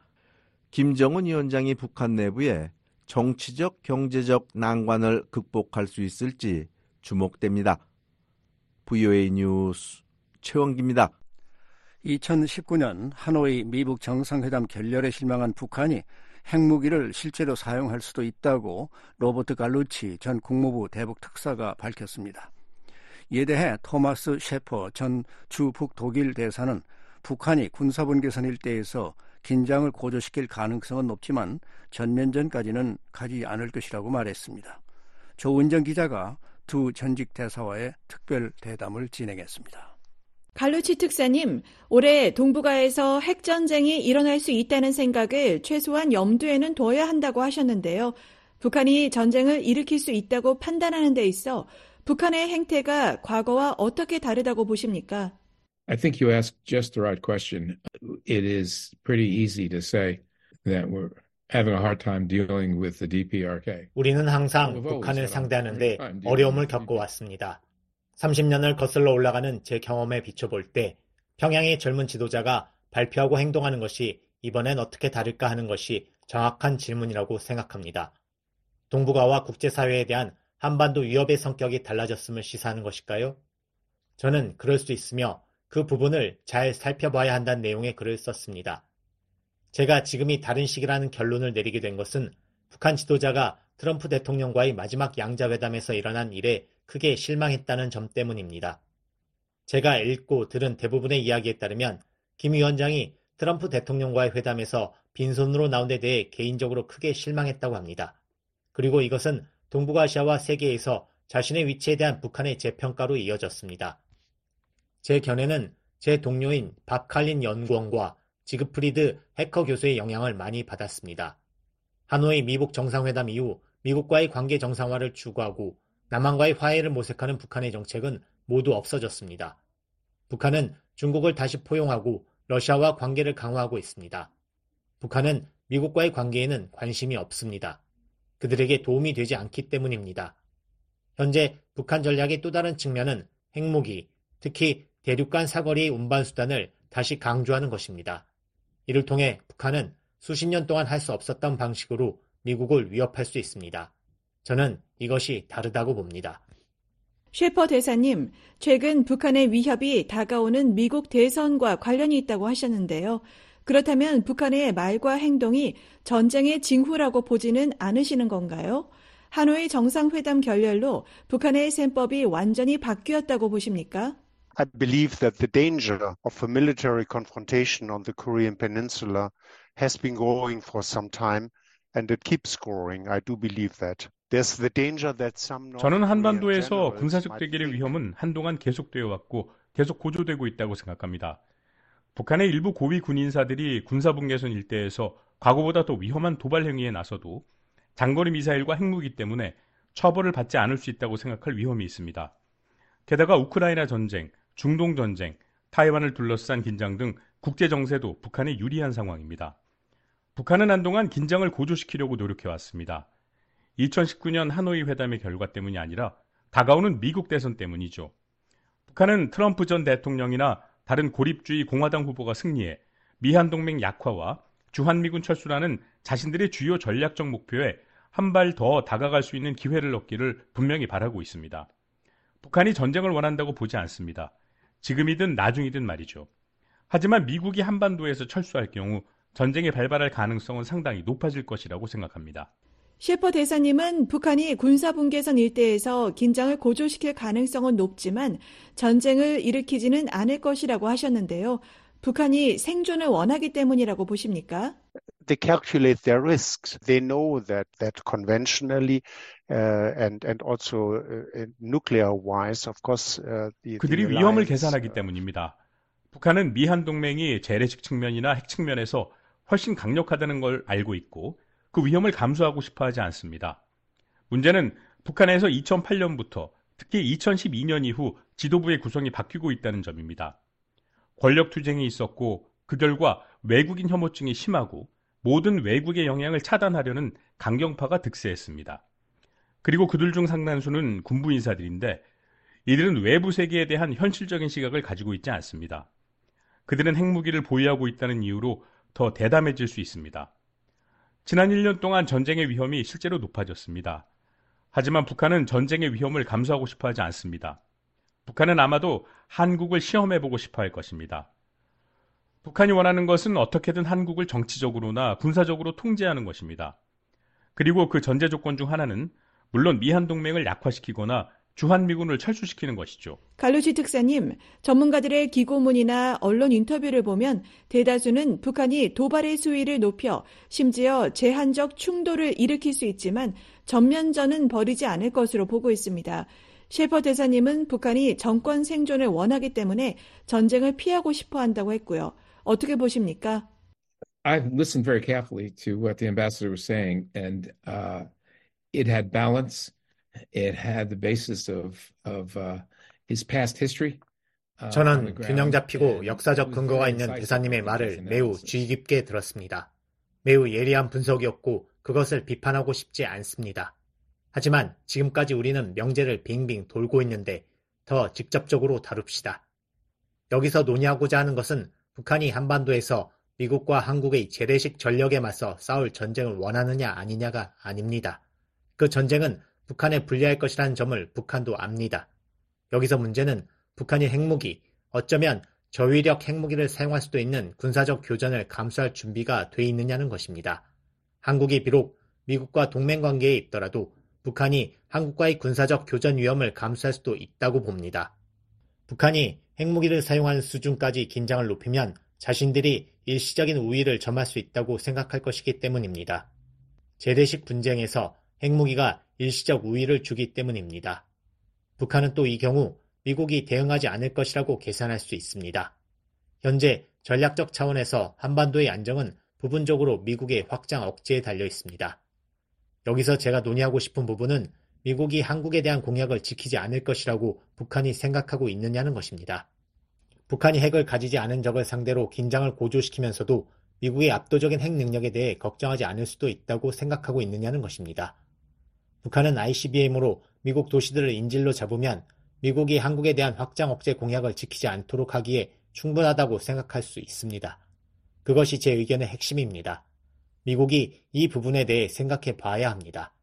김정은 위원장이 북한 내부에 정치적, 경제적 난관을 극복할 수 있을지 주목됩니다. VOA 뉴스 최원기입니다. 2019년 하노이 미북 정상회담 결렬에 실망한 북한이 핵무기를 실제로 사용할 수도 있다고 로버트 갈루치 전 국무부 대북 특사가 밝혔습니다. 이에 대해 토마스 셰퍼 전 주북 독일 대사는 북한이 군사분계선 일대에서 긴장을 고조시킬 가능성은 높지만 전면전까지는 가지 않을 것이라고 말했습니다. 조은정 기자가 두 전직 대사와의 특별 대담을 진행했습니다. 갈루치 특사님, 올해 동북아에서 핵전쟁이 일어날 수 있다는 생각을 최소한 염두에는 둬야 한다고 하셨는데요. 북한이 전쟁을 일으킬 수 있다고 판단하는 데 있어 북한의 행태가 과거와 어떻게 다르다고 보십니까? I think you asked just the right question. It is pretty easy to say that we're having a hard time dealing with the DPRK. 우리는 항상 북한을 상대하는데 어려움을 겪어왔습니다. 30년을 거슬러 올라가는 제 경험에 비춰볼 때 평양의 젊은 지도자가 발표하고 행동하는 것이 이번엔 어떻게 다를까 하는 것이 정확한 질문이라고 생각합니다. 동북아와 국제사회에 대한 한반도 위협의 성격이 달라졌음을 시사하는 것일까요? 저는 그럴 수 있으며 그 부분을 잘 살펴봐야 한다는 내용의 글을 썼습니다. 제가 지금이 다른 시기라는 결론을 내리게 된 것은 북한 지도자가 트럼프 대통령과의 마지막 양자회담에서 일어난 일에 크게 실망했다는 점 때문입니다. 제가 읽고 들은 대부분의 이야기에 따르면 김 위원장이 트럼프 대통령과의 회담에서 빈손으로 나온 데 대해 개인적으로 크게 실망했다고 합니다. 그리고 이것은 동북아시아와 세계에서 자신의 위치에 대한 북한의 재평가로 이어졌습니다. 제 견해는 제 동료인 밥 칼린 연구원과 지그프리드 해커 교수의 영향을 많이 받았습니다. 하노이 미국 정상회담 이후 미국과의 관계 정상화를 추구하고 남한과의 화해를 모색하는 북한의 정책은 모두 없어졌습니다. 북한은 중국을 다시 포용하고 러시아와 관계를 강화하고 있습니다. 북한은 미국과의 관계에는 관심이 없습니다. 그들에게 도움이 되지 않기 때문입니다. 현재 북한 전략의 또 다른 측면은 핵무기, 특히 대륙 간 사거리 운반 수단을 다시 강조하는 것입니다. 이를 통해 북한은 수십 년 동안 할 수 없었던 방식으로 미국을 위협할 수 있습니다. 저는 이것이 다르다고 봅니다. 셰퍼 대사님, 최근 북한의 위협이 다가오는 미국 대선과 관련이 있다고 하셨는데요. 그렇다면 북한의 말과 행동이 전쟁의 징후라고 보지는 않으시는 건가요? 하노이 정상회담 결렬로 북한의 셈법이 완전히 바뀌었다고 보십니까? I believe that the danger of a military confrontation on the Korean Peninsula has been going for some time and it keeps growing. I do believe that. There's the danger that some North 저는 한반도에서 군사적 대결의 위험은 한동안 계속되어 왔고 계속 고조되고 있다고 생각합니다. 북한의 일부 고위 군인사들이 군사분계선 일대에서 과거보다 더 위험한 도발 행위에 나서도 장거리 미사일과 핵무기 때문에 처벌을 받지 않을 수 있다고 생각할 위험이 있습니다. 게다가 우크라이나 전쟁, 중동 전쟁, 타이완을 둘러싼 긴장 등 국제 정세도 북한에 유리한 상황입니다. 북한은 한동안 긴장을 고조시키려고 노력해 왔습니다. 2019년 하노이 회담의 결과 때문이 아니라 다가오는 미국 대선 때문이죠. 북한은 트럼프 전 대통령이나 다른 고립주의 공화당 후보가 승리해 미한 동맹 약화와 주한미군 철수라는 자신들의 주요 전략적 목표에 한 발 더 다가갈 수 있는 기회를 얻기를 분명히 바라고 있습니다. 북한이 전쟁을 원한다고 보지 않습니다. 지금이든 나중이든 말이죠. 하지만 미국이 한반도에서 철수할 경우 전쟁이 발발할 가능성은 상당히 높아질 것이라고 생각합니다. 셰퍼 대사님은 북한이 군사분계선 일대에서 긴장을 고조시킬 가능성은 높지만 전쟁을 일으키지는 않을 것이라고 하셨는데요. 북한이 생존을 원하기 때문이라고 보십니까? they calculate their risks. They know that that conventionally uh, and and also uh, nuclear wise, of course, uh, the, 그들이 the 위험을 계산하기 때문입니다. 북한은 미한 동맹이 재래식 측면이나 핵 측면에서 훨씬 강력하다는 걸 알고 있고 그 위험을 감수하고 싶어 하지 않습니다. 문제는 북한에서 2008년부터 특히 2012년 이후 지도부의 구성이 바뀌고 있다는 점입니다. 권력 투쟁이 있었고 그 결과 외국인 혐오증이 심하고 모든 외국의 영향을 차단하려는 강경파가 득세했습니다. 그리고 그들 중 상당수는 군부 인사들인데 이들은 외부 세계에 대한 현실적인 시각을 가지고 있지 않습니다. 그들은 핵무기를 보유하고 있다는 이유로 더 대담해질 수 있습니다. 지난 1년 동안 전쟁의 위험이 실제로 높아졌습니다. 하지만 북한은 전쟁의 위험을 감수하고 싶어 하지 않습니다. 북한은 아마도 한국을 시험해보고 싶어 할 것입니다. 북한이 원하는 것은 어떻게든 한국을 정치적으로나 군사적으로 통제하는 것입니다. 그리고 그 전제 조건 중 하나는 물론 미한 동맹을 약화시키거나 주한미군을 철수시키는 것이죠. 갈루지 특사님, 전문가들의 기고문이나 언론 인터뷰를 보면 대다수는 북한이 도발의 수위를 높여 심지어 제한적 충돌을 일으킬 수 있지만 전면전은 벌이지 않을 것으로 보고 있습니다. 셰퍼 대사님은 북한이 정권 생존을 원하기 때문에 전쟁을 피하고 싶어 한다고 했고요. 어떻게 보십니까? I've listened very carefully to what the ambassador was saying, and uh, it had balance. It had the basis of of uh, his past history. uh, 저는 균형 잡히고 역사적 근거가 있는 대사님의 말을 매우. 주의 깊게 들었습니다. 매우 예리한 분석이었고 그것을 비판하고 싶지 않습니다. 하지만 지금까지 우리는 명제를 빙빙 돌고 있는데 더 직접적으로 다룹시다. 여기서 논의하고자 하는 것은 북한이 한반도에서 미국과 한국의 재래식 전력에 맞서 싸울 전쟁을 원하느냐 아니냐가 아닙니다. 그 전쟁은 북한에 불리할 것이라는 점을 북한도 압니다. 여기서 문제는 북한이 핵무기, 어쩌면 저위력 핵무기를 사용할 수도 있는 군사적 교전을 감수할 준비가 돼 있느냐는 것입니다. 한국이 비록 미국과 동맹 관계에 있더라도 북한이 한국과의 군사적 교전 위험을 감수할 수도 있다고 봅니다. 북한이 핵무기를 사용하는 수준까지 긴장을 높이면 자신들이 일시적인 우위를 점할 수 있다고 생각할 것이기 때문입니다. 재래식 분쟁에서 핵무기가 일시적 우위를 주기 때문입니다. 북한은 또 이 경우 미국이 대응하지 않을 것이라고 계산할 수 있습니다. 현재 전략적 차원에서 한반도의 안정은 부분적으로 미국의 확장 억제에 달려 있습니다. 여기서 제가 논의하고 싶은 부분은 미국이 한국에 대한 공약을 지키지 않을 것이라고 북한이 생각하고 있느냐는 것입니다. 북한이 핵을 가지지 않은 적을 상대로 긴장을 고조시키면서도 미국의 압도적인 핵 능력에 대해 걱정하지 않을 수도 있다고 생각하고 있느냐는 것입니다. 북한은 ICBM으로 미국 도시들을 인질로 잡으면 미국이 한국에 대한 확장 억제 공약을 지키지 않도록 하기에 충분하다고 생각할 수 있습니다. 그것이 제 의견의 핵심입니다. 미국이 이 부분에 대해 생각해 봐야 합니다.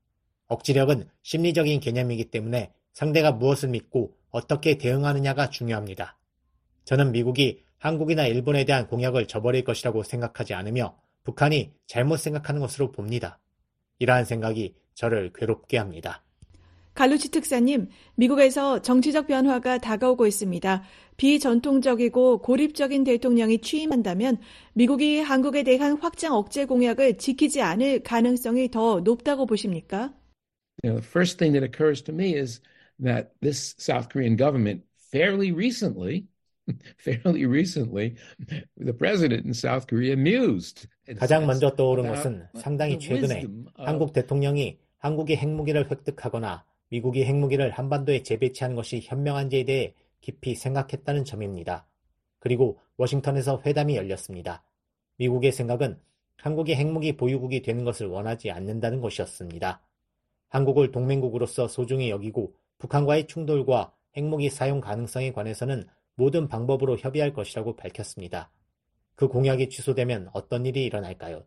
억지력은 심리적인 개념이기 때문에 상대가 무엇을 믿고 어떻게 대응하느냐가 중요합니다. 저는 미국이 한국이나 일본에 대한 공약을 저버릴 것이라고 생각하지 않으며 북한이 잘못 생각하는 것으로 봅니다. 이러한 생각이 저를 괴롭게 합니다. 갈루치 특사님, 미국에서 정치적 변화가 다가오고 있습니다. 비전통적이고 고립적인 대통령이 취임한다면 미국이 한국에 대한 확장 억제 공약을 지키지 않을 가능성이 더 높다고 보십니까? You know, the first thing that occurs to me is that this South Korean government fairly recently fairly recently, the president in South Korea mused. 가장 먼저 떠오른 것은 상당히 최근에 한국 대통령이 한국이 핵무기를 획득하거나 미국이 핵무기를 한반도에 재배치한 것이 현명한지에 대해 깊이 생각했다는 점입니다. 그리고 워싱턴에서 회담이 열렸습니다. 미국의 생각은 한국이 핵무기 보유국이 되는 것을 원하지 않는다는 것이었습니다. 한국을 동맹국으로서 소중히 여기고 북한과의 충돌과 핵무기 사용 가능성에 관해서는 모든 방법으로 협의할 것이라고 밝혔습니다. 그 공약이 취소되면 어떤 일이 일어날까요?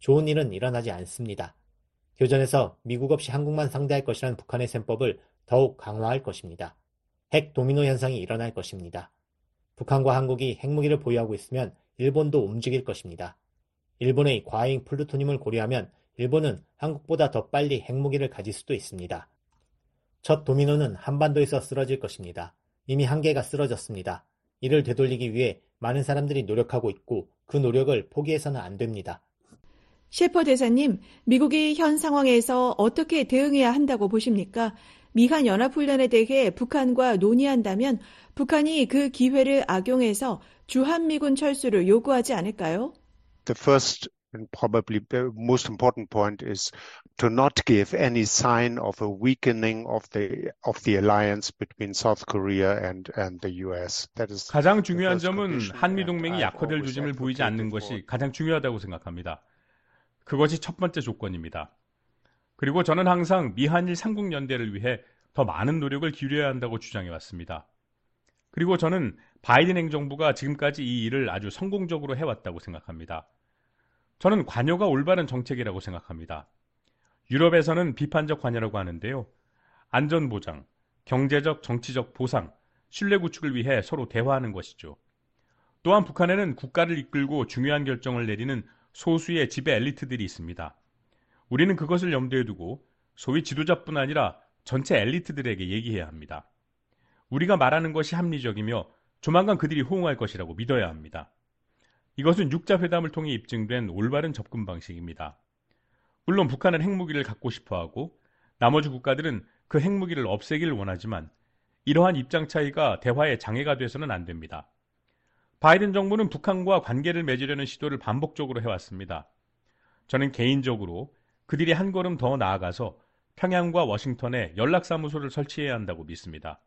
좋은 일은 일어나지 않습니다. 교전에서 미국 없이 한국만 상대할 것이라는 북한의 셈법을 더욱 강화할 것입니다. 핵 도미노 현상이 일어날 것입니다. 북한과 한국이 핵무기를 보유하고 있으면 일본도 움직일 것입니다. 일본의 과잉 플루토늄을 고려하면 일본은 한국보다 더 빨리 핵무기를 가질 수도 있습니다. 첫 도미노는 한반도에서 쓰러질 것입니다. 이미 한 개가 쓰러졌습니다. 이를 되돌리기 위해 많은 사람들이 노력하고 있고 그 노력을 포기해서는 안 됩니다. 셰퍼 대사님, 미국이 현 상황에서 어떻게 대응해야 한다고 보십니까? 미한 연합훈련에 대해 북한과 논의한다면 북한이 그 기회를 악용해서 주한미군 철수를 요구하지 않을까요? The first and probably the most important point is to not give any sign of a weakening of the of the alliance between South Korea and and the US. That is 가장 중요한 점은 한미 동맹이 약화될 조짐을 보이지 않는 것이 가장 중요하다고 생각합니다. 그것이 첫 번째 조건입니다. 그리고 저는 항상 미한일 삼국연대를 위해 더 많은 노력을 기울여야 한다고 주장해 왔습니다. 그리고 저는 바이든 행정부가 지금까지 이 일을 아주 성공적으로 해왔다고 생각합니다. 저는 관여가 올바른 정책이라고 생각합니다. 유럽에서는 비판적 관여라고 하는데요. 안전보장, 경제적, 정치적 보상, 신뢰 구축을 위해 서로 대화하는 것이죠. 또한 북한에는 국가를 이끌고 중요한 결정을 내리는 소수의 지배 엘리트들이 있습니다. 우리는 그것을 염두에 두고 소위 지도자뿐 아니라 전체 엘리트들에게 얘기해야 합니다. 우리가 말하는 것이 합리적이며 조만간 그들이 호응할 것이라고 믿어야 합니다. 이것은 육자 회담을 통해 입증된 올바른 접근 방식입니다. 물론 북한은 핵무기를 갖고 싶어 하고 나머지 국가들은 그 핵무기를 없애기를 원하지만 이러한 입장 차이가 대화의 장애가 돼서는 안 됩니다. 바이든 정부는 북한과 관계를 맺으려는 시도를 반복적으로 해왔습니다. 저는 개인적으로 그들이 한 걸음 더 나아가서 평양과 워싱턴에 연락사무소를 설치해야 한다고 믿습니다.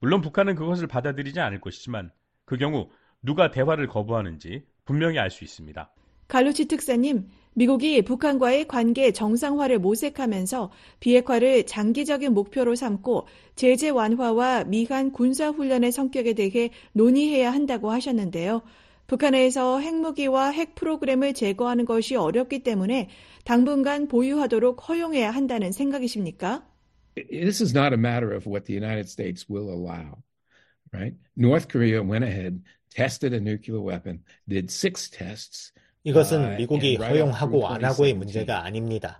물론 북한은 그것을 받아들이지 않을 것이지만 그 경우 누가 대화를 거부하는지 분명히 알 수 있습니다. 갈루치 특사님, 미국이 북한과의 관계 정상화를 모색하면서 비핵화를 장기적인 목표로 삼고 제재 완화와 미한 군사 훈련의 성격에 대해 논의해야 한다고 하셨는데요. 북한에서 핵무기와 핵 프로그램을 제거하는 것이 어렵기 때문에 당분간 보유하도록 허용해야 한다는 생각이십니까? This is not a matter of what the United States will allow, right? North Korea went ahead, tested a nuclear weapon, did six tests. 이것은 미국이 허용하고 안 하고의 문제가 아닙니다.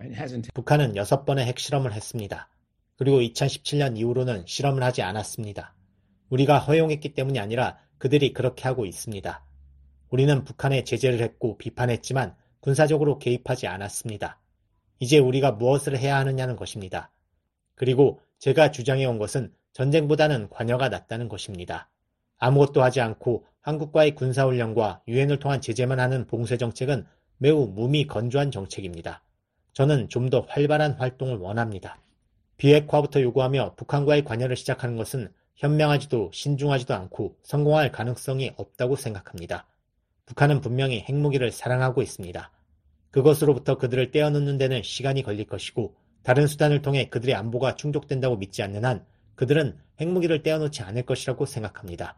북한은 여섯 번의 핵실험을 했습니다. 그리고 2017년 이후로는 실험을 하지 않았습니다. 우리가 허용했기 때문이 아니라 그들이 그렇게 하고 있습니다. 우리는 북한에 제재를 했고 비판했지만 군사적으로 개입하지 않았습니다. 이제 우리가 무엇을 해야 하느냐는 것입니다. 그리고 제가 주장해온 것은 전쟁보다는 관여가 낫다는 것입니다. 아무것도 하지 않고 한국과의 군사훈련과 유엔을 통한 제재만 하는 봉쇄 정책은 매우 무미 건조한 정책입니다. 저는 좀 더 활발한 활동을 원합니다. 비핵화부터 요구하며 북한과의 관여를 시작하는 것은 현명하지도 신중하지도 않고 성공할 가능성이 없다고 생각합니다. 북한은 분명히 핵무기를 사랑하고 있습니다. 그것으로부터 그들을 떼어놓는 데는 시간이 걸릴 것이고 다른 수단을 통해 그들의 안보가 충족된다고 믿지 않는 한 그들은 핵무기를 떼어놓지 않을 것이라고 생각합니다.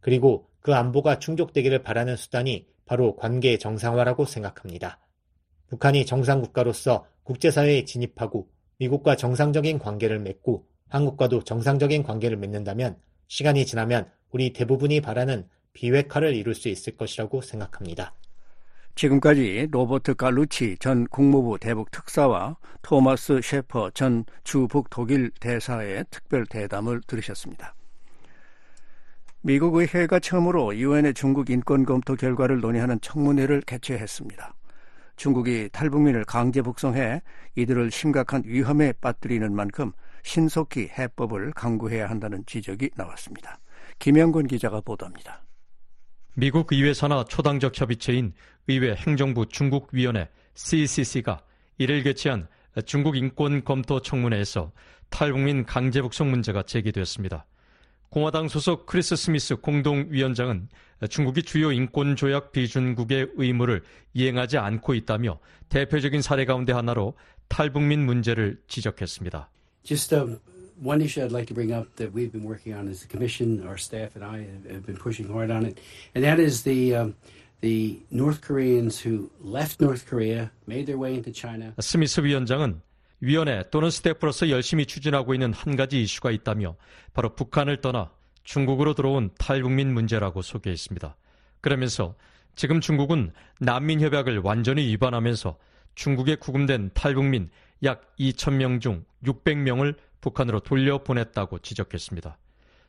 그리고 그 안보가 충족되기를 바라는 수단이 바로 관계 정상화라고 생각합니다. 북한이 정상국가로서 국제사회에 진입하고 미국과 정상적인 관계를 맺고 한국과도 정상적인 관계를 맺는다면 시간이 지나면 우리 대부분이 바라는 비핵화를 이룰 수 있을 것이라고 생각합니다. 지금까지 로버트 갈루치 전 국무부 대북 특사와 토마스 셰퍼 전 주북 독일 대사의 특별 대담을 들으셨습니다. 미국 의회가 처음으로 유엔의 중국 인권 검토 결과를 논의하는 청문회를 개최했습니다. 중국이 탈북민을 강제 북송해 이들을 심각한 위험에 빠뜨리는 만큼 신속히 해법을 강구해야 한다는 지적이 나왔습니다. 김영권 기자가 보도합니다. 미국 의회 산하 초당적 협의체인 의회 행정부 중국위원회 CECC가 1일 개최한 중국 인권 검토 청문회에서 탈북민 강제 북송 문제가 제기되었습니다. 공화당 소속 크리스 스미스 공동위원장은 중국이 주요 인권 조약 비준국의 의무를 이행하지 않고 있다며 대표적인 사례 가운데 하나로 탈북민 문제를 지적했습니다. Just um, one issue I'd like to bring up that we've been working on as the commission, our staff and I have been pushing hard on it, and that is the um, the North Koreans who left North Korea, made their way into China. 스미스 위원장은 위원회 또는 스태프로서 열심히 추진하고 있는 한 가지 이슈가 있다며 바로 북한을 떠나 중국으로 들어온 탈북민 문제라고 소개했습니다. 그러면서 지금 중국은 난민협약을 완전히 위반하면서 중국에 구금된 탈북민 약 2천명 중 600명을 북한으로 돌려보냈다고 지적했습니다.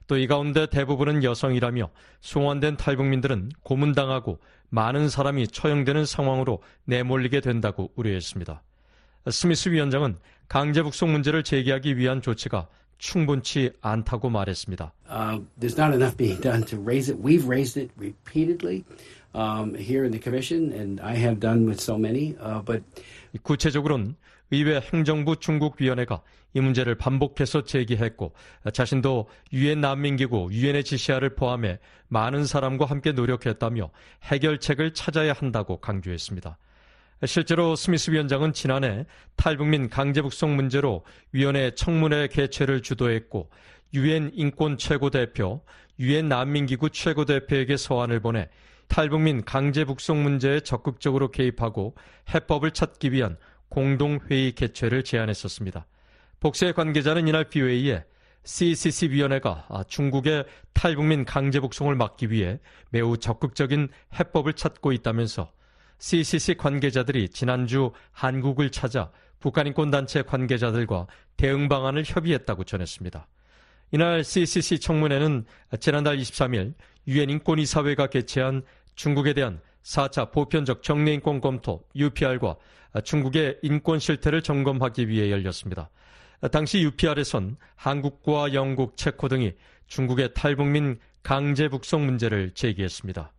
또 이 가운데 대부분은 여성이라며 송환된 탈북민들은 고문당하고 많은 사람이 처형되는 상황으로 내몰리게 된다고 우려했습니다. 스미스 위원장은 강제 북송 문제를 제기하기 위한 조치가 충분치 않다고 말했습니다. Uh, um. Uh, 구체적으로는 의회 행정부 중국위원회가 이 문제를 반복해서 제기했고 자신도 유엔 난민기구 유엔의 지시아를 포함해 많은 사람과 함께 노력했다며 해결책을 찾아야 한다고 강조했습니다. 실제로 스미스 위원장은 지난해 탈북민 강제 북송 문제로 위원회 청문회 개최를 주도했고 유엔 인권 최고대표, 유엔 난민기구 최고대표에게 서한을 보내 탈북민 강제 북송 문제에 적극적으로 개입하고 해법을 찾기 위한 공동회의 개최를 제안했었습니다. 복수의 관계자는 이날 BOA에 CCC 위원회가 중국의 탈북민 강제 북송을 막기 위해 매우 적극적인 해법을 찾고 있다면서 CCC 관계자들이 지난주 한국을 찾아 북한인권단체 관계자들과 대응 방안을 협의했다고 전했습니다. 이날 CCC 청문회는 지난달 23일 유엔 인권이사회가 개최한 중국에 대한 4차 보편적 정례인권 검토 UPR과 중국의 인권 실태를 점검하기 위해 열렸습니다. 당시 UPR에선 한국과 영국, 체코 등이 중국의 탈북민 강제 북송 문제를 제기했습니다.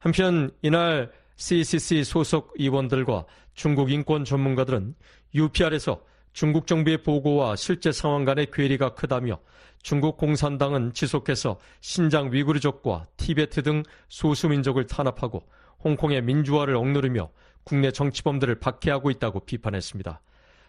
한편 이날 CCC 소속 의원들과 중국 인권 전문가들은 UPR에서 중국 정부의 보고와 실제 상황 간의 괴리가 크다며 중국 공산당은 지속해서 신장 위구르족과 티베트 등 소수민족을 탄압하고 홍콩의 민주화를 억누르며 국내 정치범들을 박해하고 있다고 비판했습니다.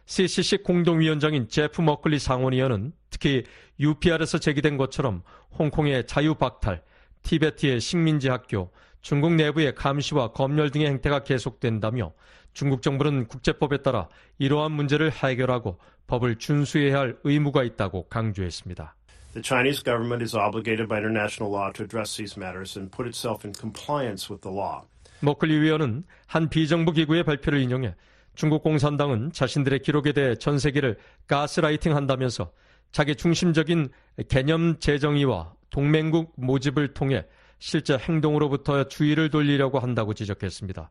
CCC 공동위원장인 제프 머클리 상원의원은 특히 UPR에서 제기된 것처럼 홍콩의 자유박탈, 티베트의 식민지 학교, 중국 내부의 감시와 검열 등의 행태가 계속된다며 중국 정부는 국제법에 따라 이러한 문제를 해결하고 법을 준수해야 할 의무가 있다고 강조했습니다. The Chinese government is obligated by international law to address these matters and put itself in compliance with the law. 머클리 위원은 한 비정부 기구의 발표를 인용해 중국 공산당은 자신들의 기록에 대해 전 세계를 가스라이팅 한다면서 자기 중심적인 개념 재정의와 동맹국 모집을 통해 실제 행동으로부터 주의를 돌리려고 한다고 지적했습니다.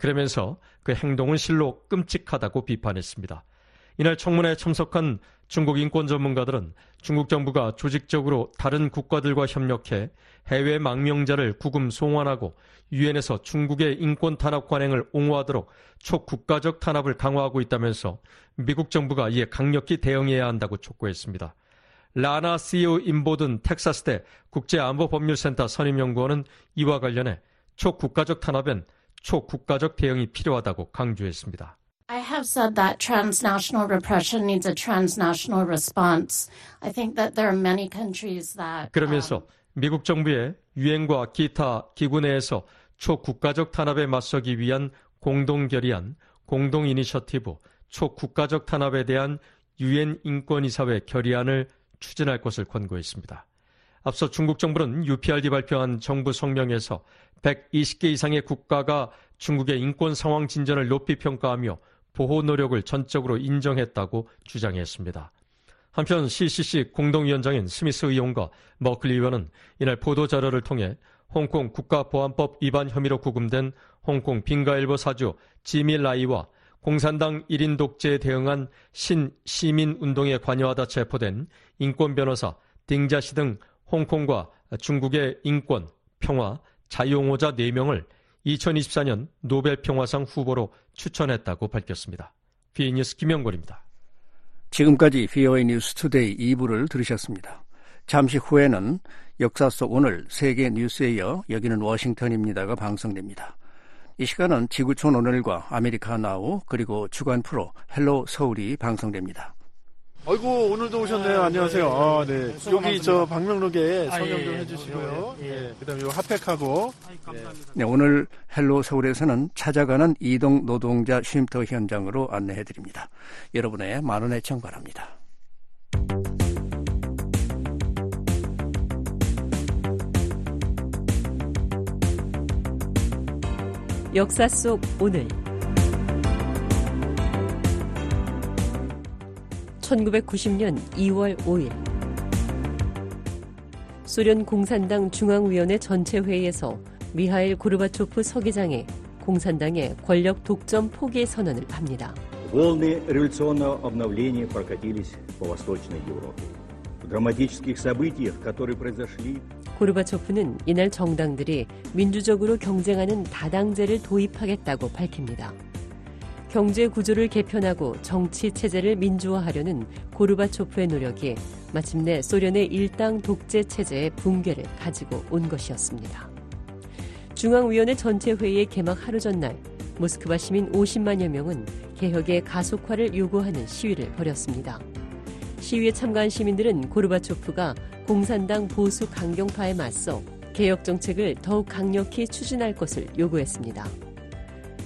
그러면서 그 행동은 실로 끔찍하다고 비판했습니다. 이날 청문회에 참석한 중국 인권 전문가들은 중국 정부가 조직적으로 다른 국가들과 협력해 해외 망명자를 구금 송환하고 유엔에서 중국의 인권 탄압 관행을 옹호하도록 초국가적 탄압을 강화하고 있다면서 미국 정부가 이에 강력히 대응해야 한다고 촉구했습니다. 라나 CEO 임보든 텍사스대 국제안보법률센터 선임연구원은 이와 관련해 초국가적 탄압엔 초국가적 대응이 필요하다고 강조했습니다. I have said that transnational repression needs a transnational response. I think that there are many countries that 그러면서 미국 정부의 유엔과 기타 기구 내에서 초국가적 탄압에 맞서기 위한 공동 결의안, 공동 이니셔티브, 초국가적 탄압에 대한 유엔 인권이사회 결의안을 추진할 것을 권고했습니다. 앞서 중국 정부는 UPR 뒤 발표한 정부 성명에서 120개 이상의 국가가 중국의 인권 상황 진전을 높이 평가하며 보호 노력을 전적으로 인정했다고 주장했습니다. 한편 CECC 공동위원장인 스미스 의원과 머클리 의원은 이날 보도자료를 통해 홍콩 국가보안법 위반 혐의로 구금된 홍콩 빈과일보 사주 지미 라이와 공산당 1인 독재에 대응한 신 시민운동에 관여하다 체포된 인권 변호사 딩자시 등 홍콩과 중국의 인권, 평화, 자유옹호자 4명을 2024년 노벨 평화상 후보로 추천했다고 밝혔습니다. VOA 뉴스 김영권입니다. 지금까지 VOA 뉴스 투데이 2부를 들으셨습니다. 잠시 후에는 역사 속 오늘 세계 뉴스에 이어 여기는 워싱턴입니다가 방송됩니다. 이 시간은 지구촌 오늘과 아메리카 나우 그리고 주간 프로 헬로 서울이 방송됩니다. 아이고 오늘도 오셨네요. 안녕하세요. 아, 네. 여기 저 방명록에 서명 좀 해주시고요. 예. 네. 그다음에 요 핫팩하고. 네, 오늘 헬로 서울에서는 찾아가는 이동 노동자 쉼터 현장으로 안내해드립니다. 여러분의 많은 애청 바랍니다. 역사 속 오늘 1990년 2월 5일 소련 공산당 중앙위원회 전체 회의에서 미하일 고르바초프 서기장이 공산당의 권력 독점 포기 선언을 합니다. Волны революционного обновления прокатились по Восточной Европе. 고르바초프는 이날 정당들이 민주적으로 경쟁하는 다당제를 도입하겠다고 밝힙니다. 경제 구조를 개편하고 정치 체제를 민주화하려는 고르바초프의 노력이 마침내 소련의 일당 독재 체제의 붕괴를 가지고 온 것이었습니다. 중앙위원회 전체 회의의 개막 하루 전날 모스크바 시민 50만여 명은 개혁의 가속화를 요구하는 시위를 벌였습니다. 시위에 참가한 시민들은 고르바초프가 공산당 보수 강경파에 맞서 개혁 정책을 더욱 강력히 추진할 것을 요구했습니다.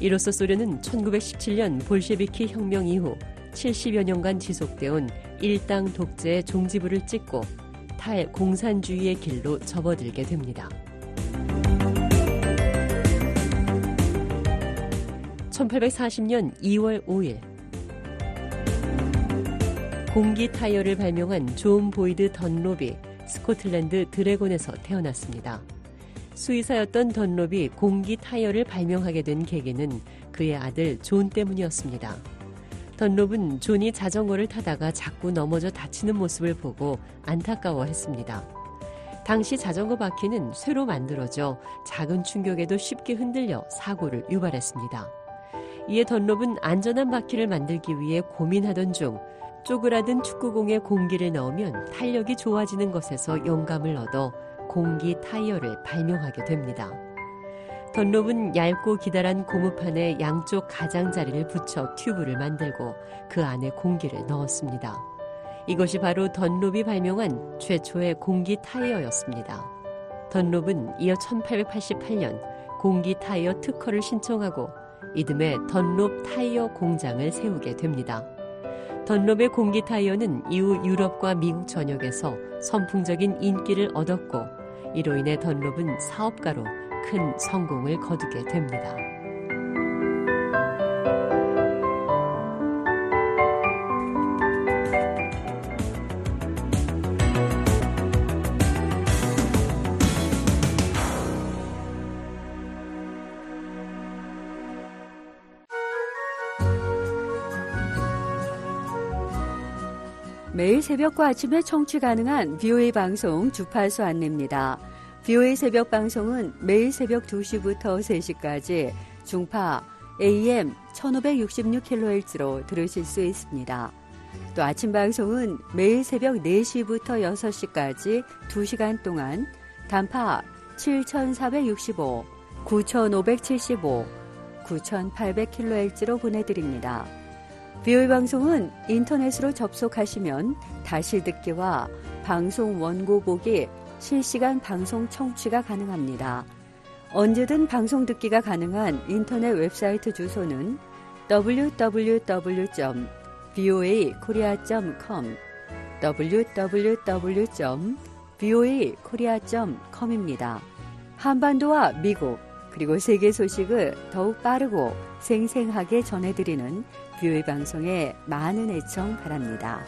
이로써 소련은 1917년 볼셰비키 혁명 이후 70여 년간 지속되어 일당 독재의 종지부를 찍고 탈 공산주의의 길로 접어들게 됩니다. 1840년 2월 5일 공기 타이어를 발명한 존 보이드 던롭이 스코틀랜드 드레그혼에서 태어났습니다. 수의사였던 던롭이 공기 타이어를 발명하게 된 계기는 그의 아들 존 때문이었습니다. 던롭은 존이 자전거를 타다가 자꾸 넘어져 다치는 모습을 보고 안타까워했습니다. 당시 자전거 바퀴는 쇠로 만들어져 작은 충격에도 쉽게 흔들려 사고를 유발했습니다. 이에 던롭은 안전한 바퀴를 만들기 위해 고민하던 중 쪼그라든 축구공에 공기를 넣으면 탄력이 좋아지는 것에서 영감을 얻어 공기 타이어를 발명하게 됩니다. 던롭은 얇고 기다란 고무판에 양쪽 가장자리를 붙여 튜브를 만들고 그 안에 공기를 넣었습니다. 이것이 바로 던롭이 발명한 최초의 공기 타이어였습니다. 던롭은 이어 1888년 공기 타이어 특허를 신청하고 이듬해 던롭 타이어 공장을 세우게 됩니다. 던롭의 공기 타이어는 이후 유럽과 미국 전역에서 선풍적인 인기를 얻었고 이로 인해 던롭은 사업가로 큰 성공을 거두게 됩니다. 매일 새벽과 아침에 청취 가능한 BOA 방송 주파수 안내입니다. BOA 새벽 방송은 매일 새벽 2시부터 3시까지 중파 AM 1566kHz로 들으실 수 있습니다. 또 아침 방송은 매일 새벽 4시부터 6시까지 2시간 동안 단파 7465, 9575, 9800kHz로 보내드립니다. 비오이 방송은 인터넷으로 접속하시면 다시 듣기와 방송 원고 보기, 실시간 방송 청취가 가능합니다. 언제든 방송 듣기가 가능한 인터넷 웹사이트 주소는 www.voakorea.com www.voakorea.com입니다. 한반도와 미국, 그리고 세계 소식을 더욱 빠르고 생생하게 전해드리는 뷰의 방송에 많은 애청 바랍니다.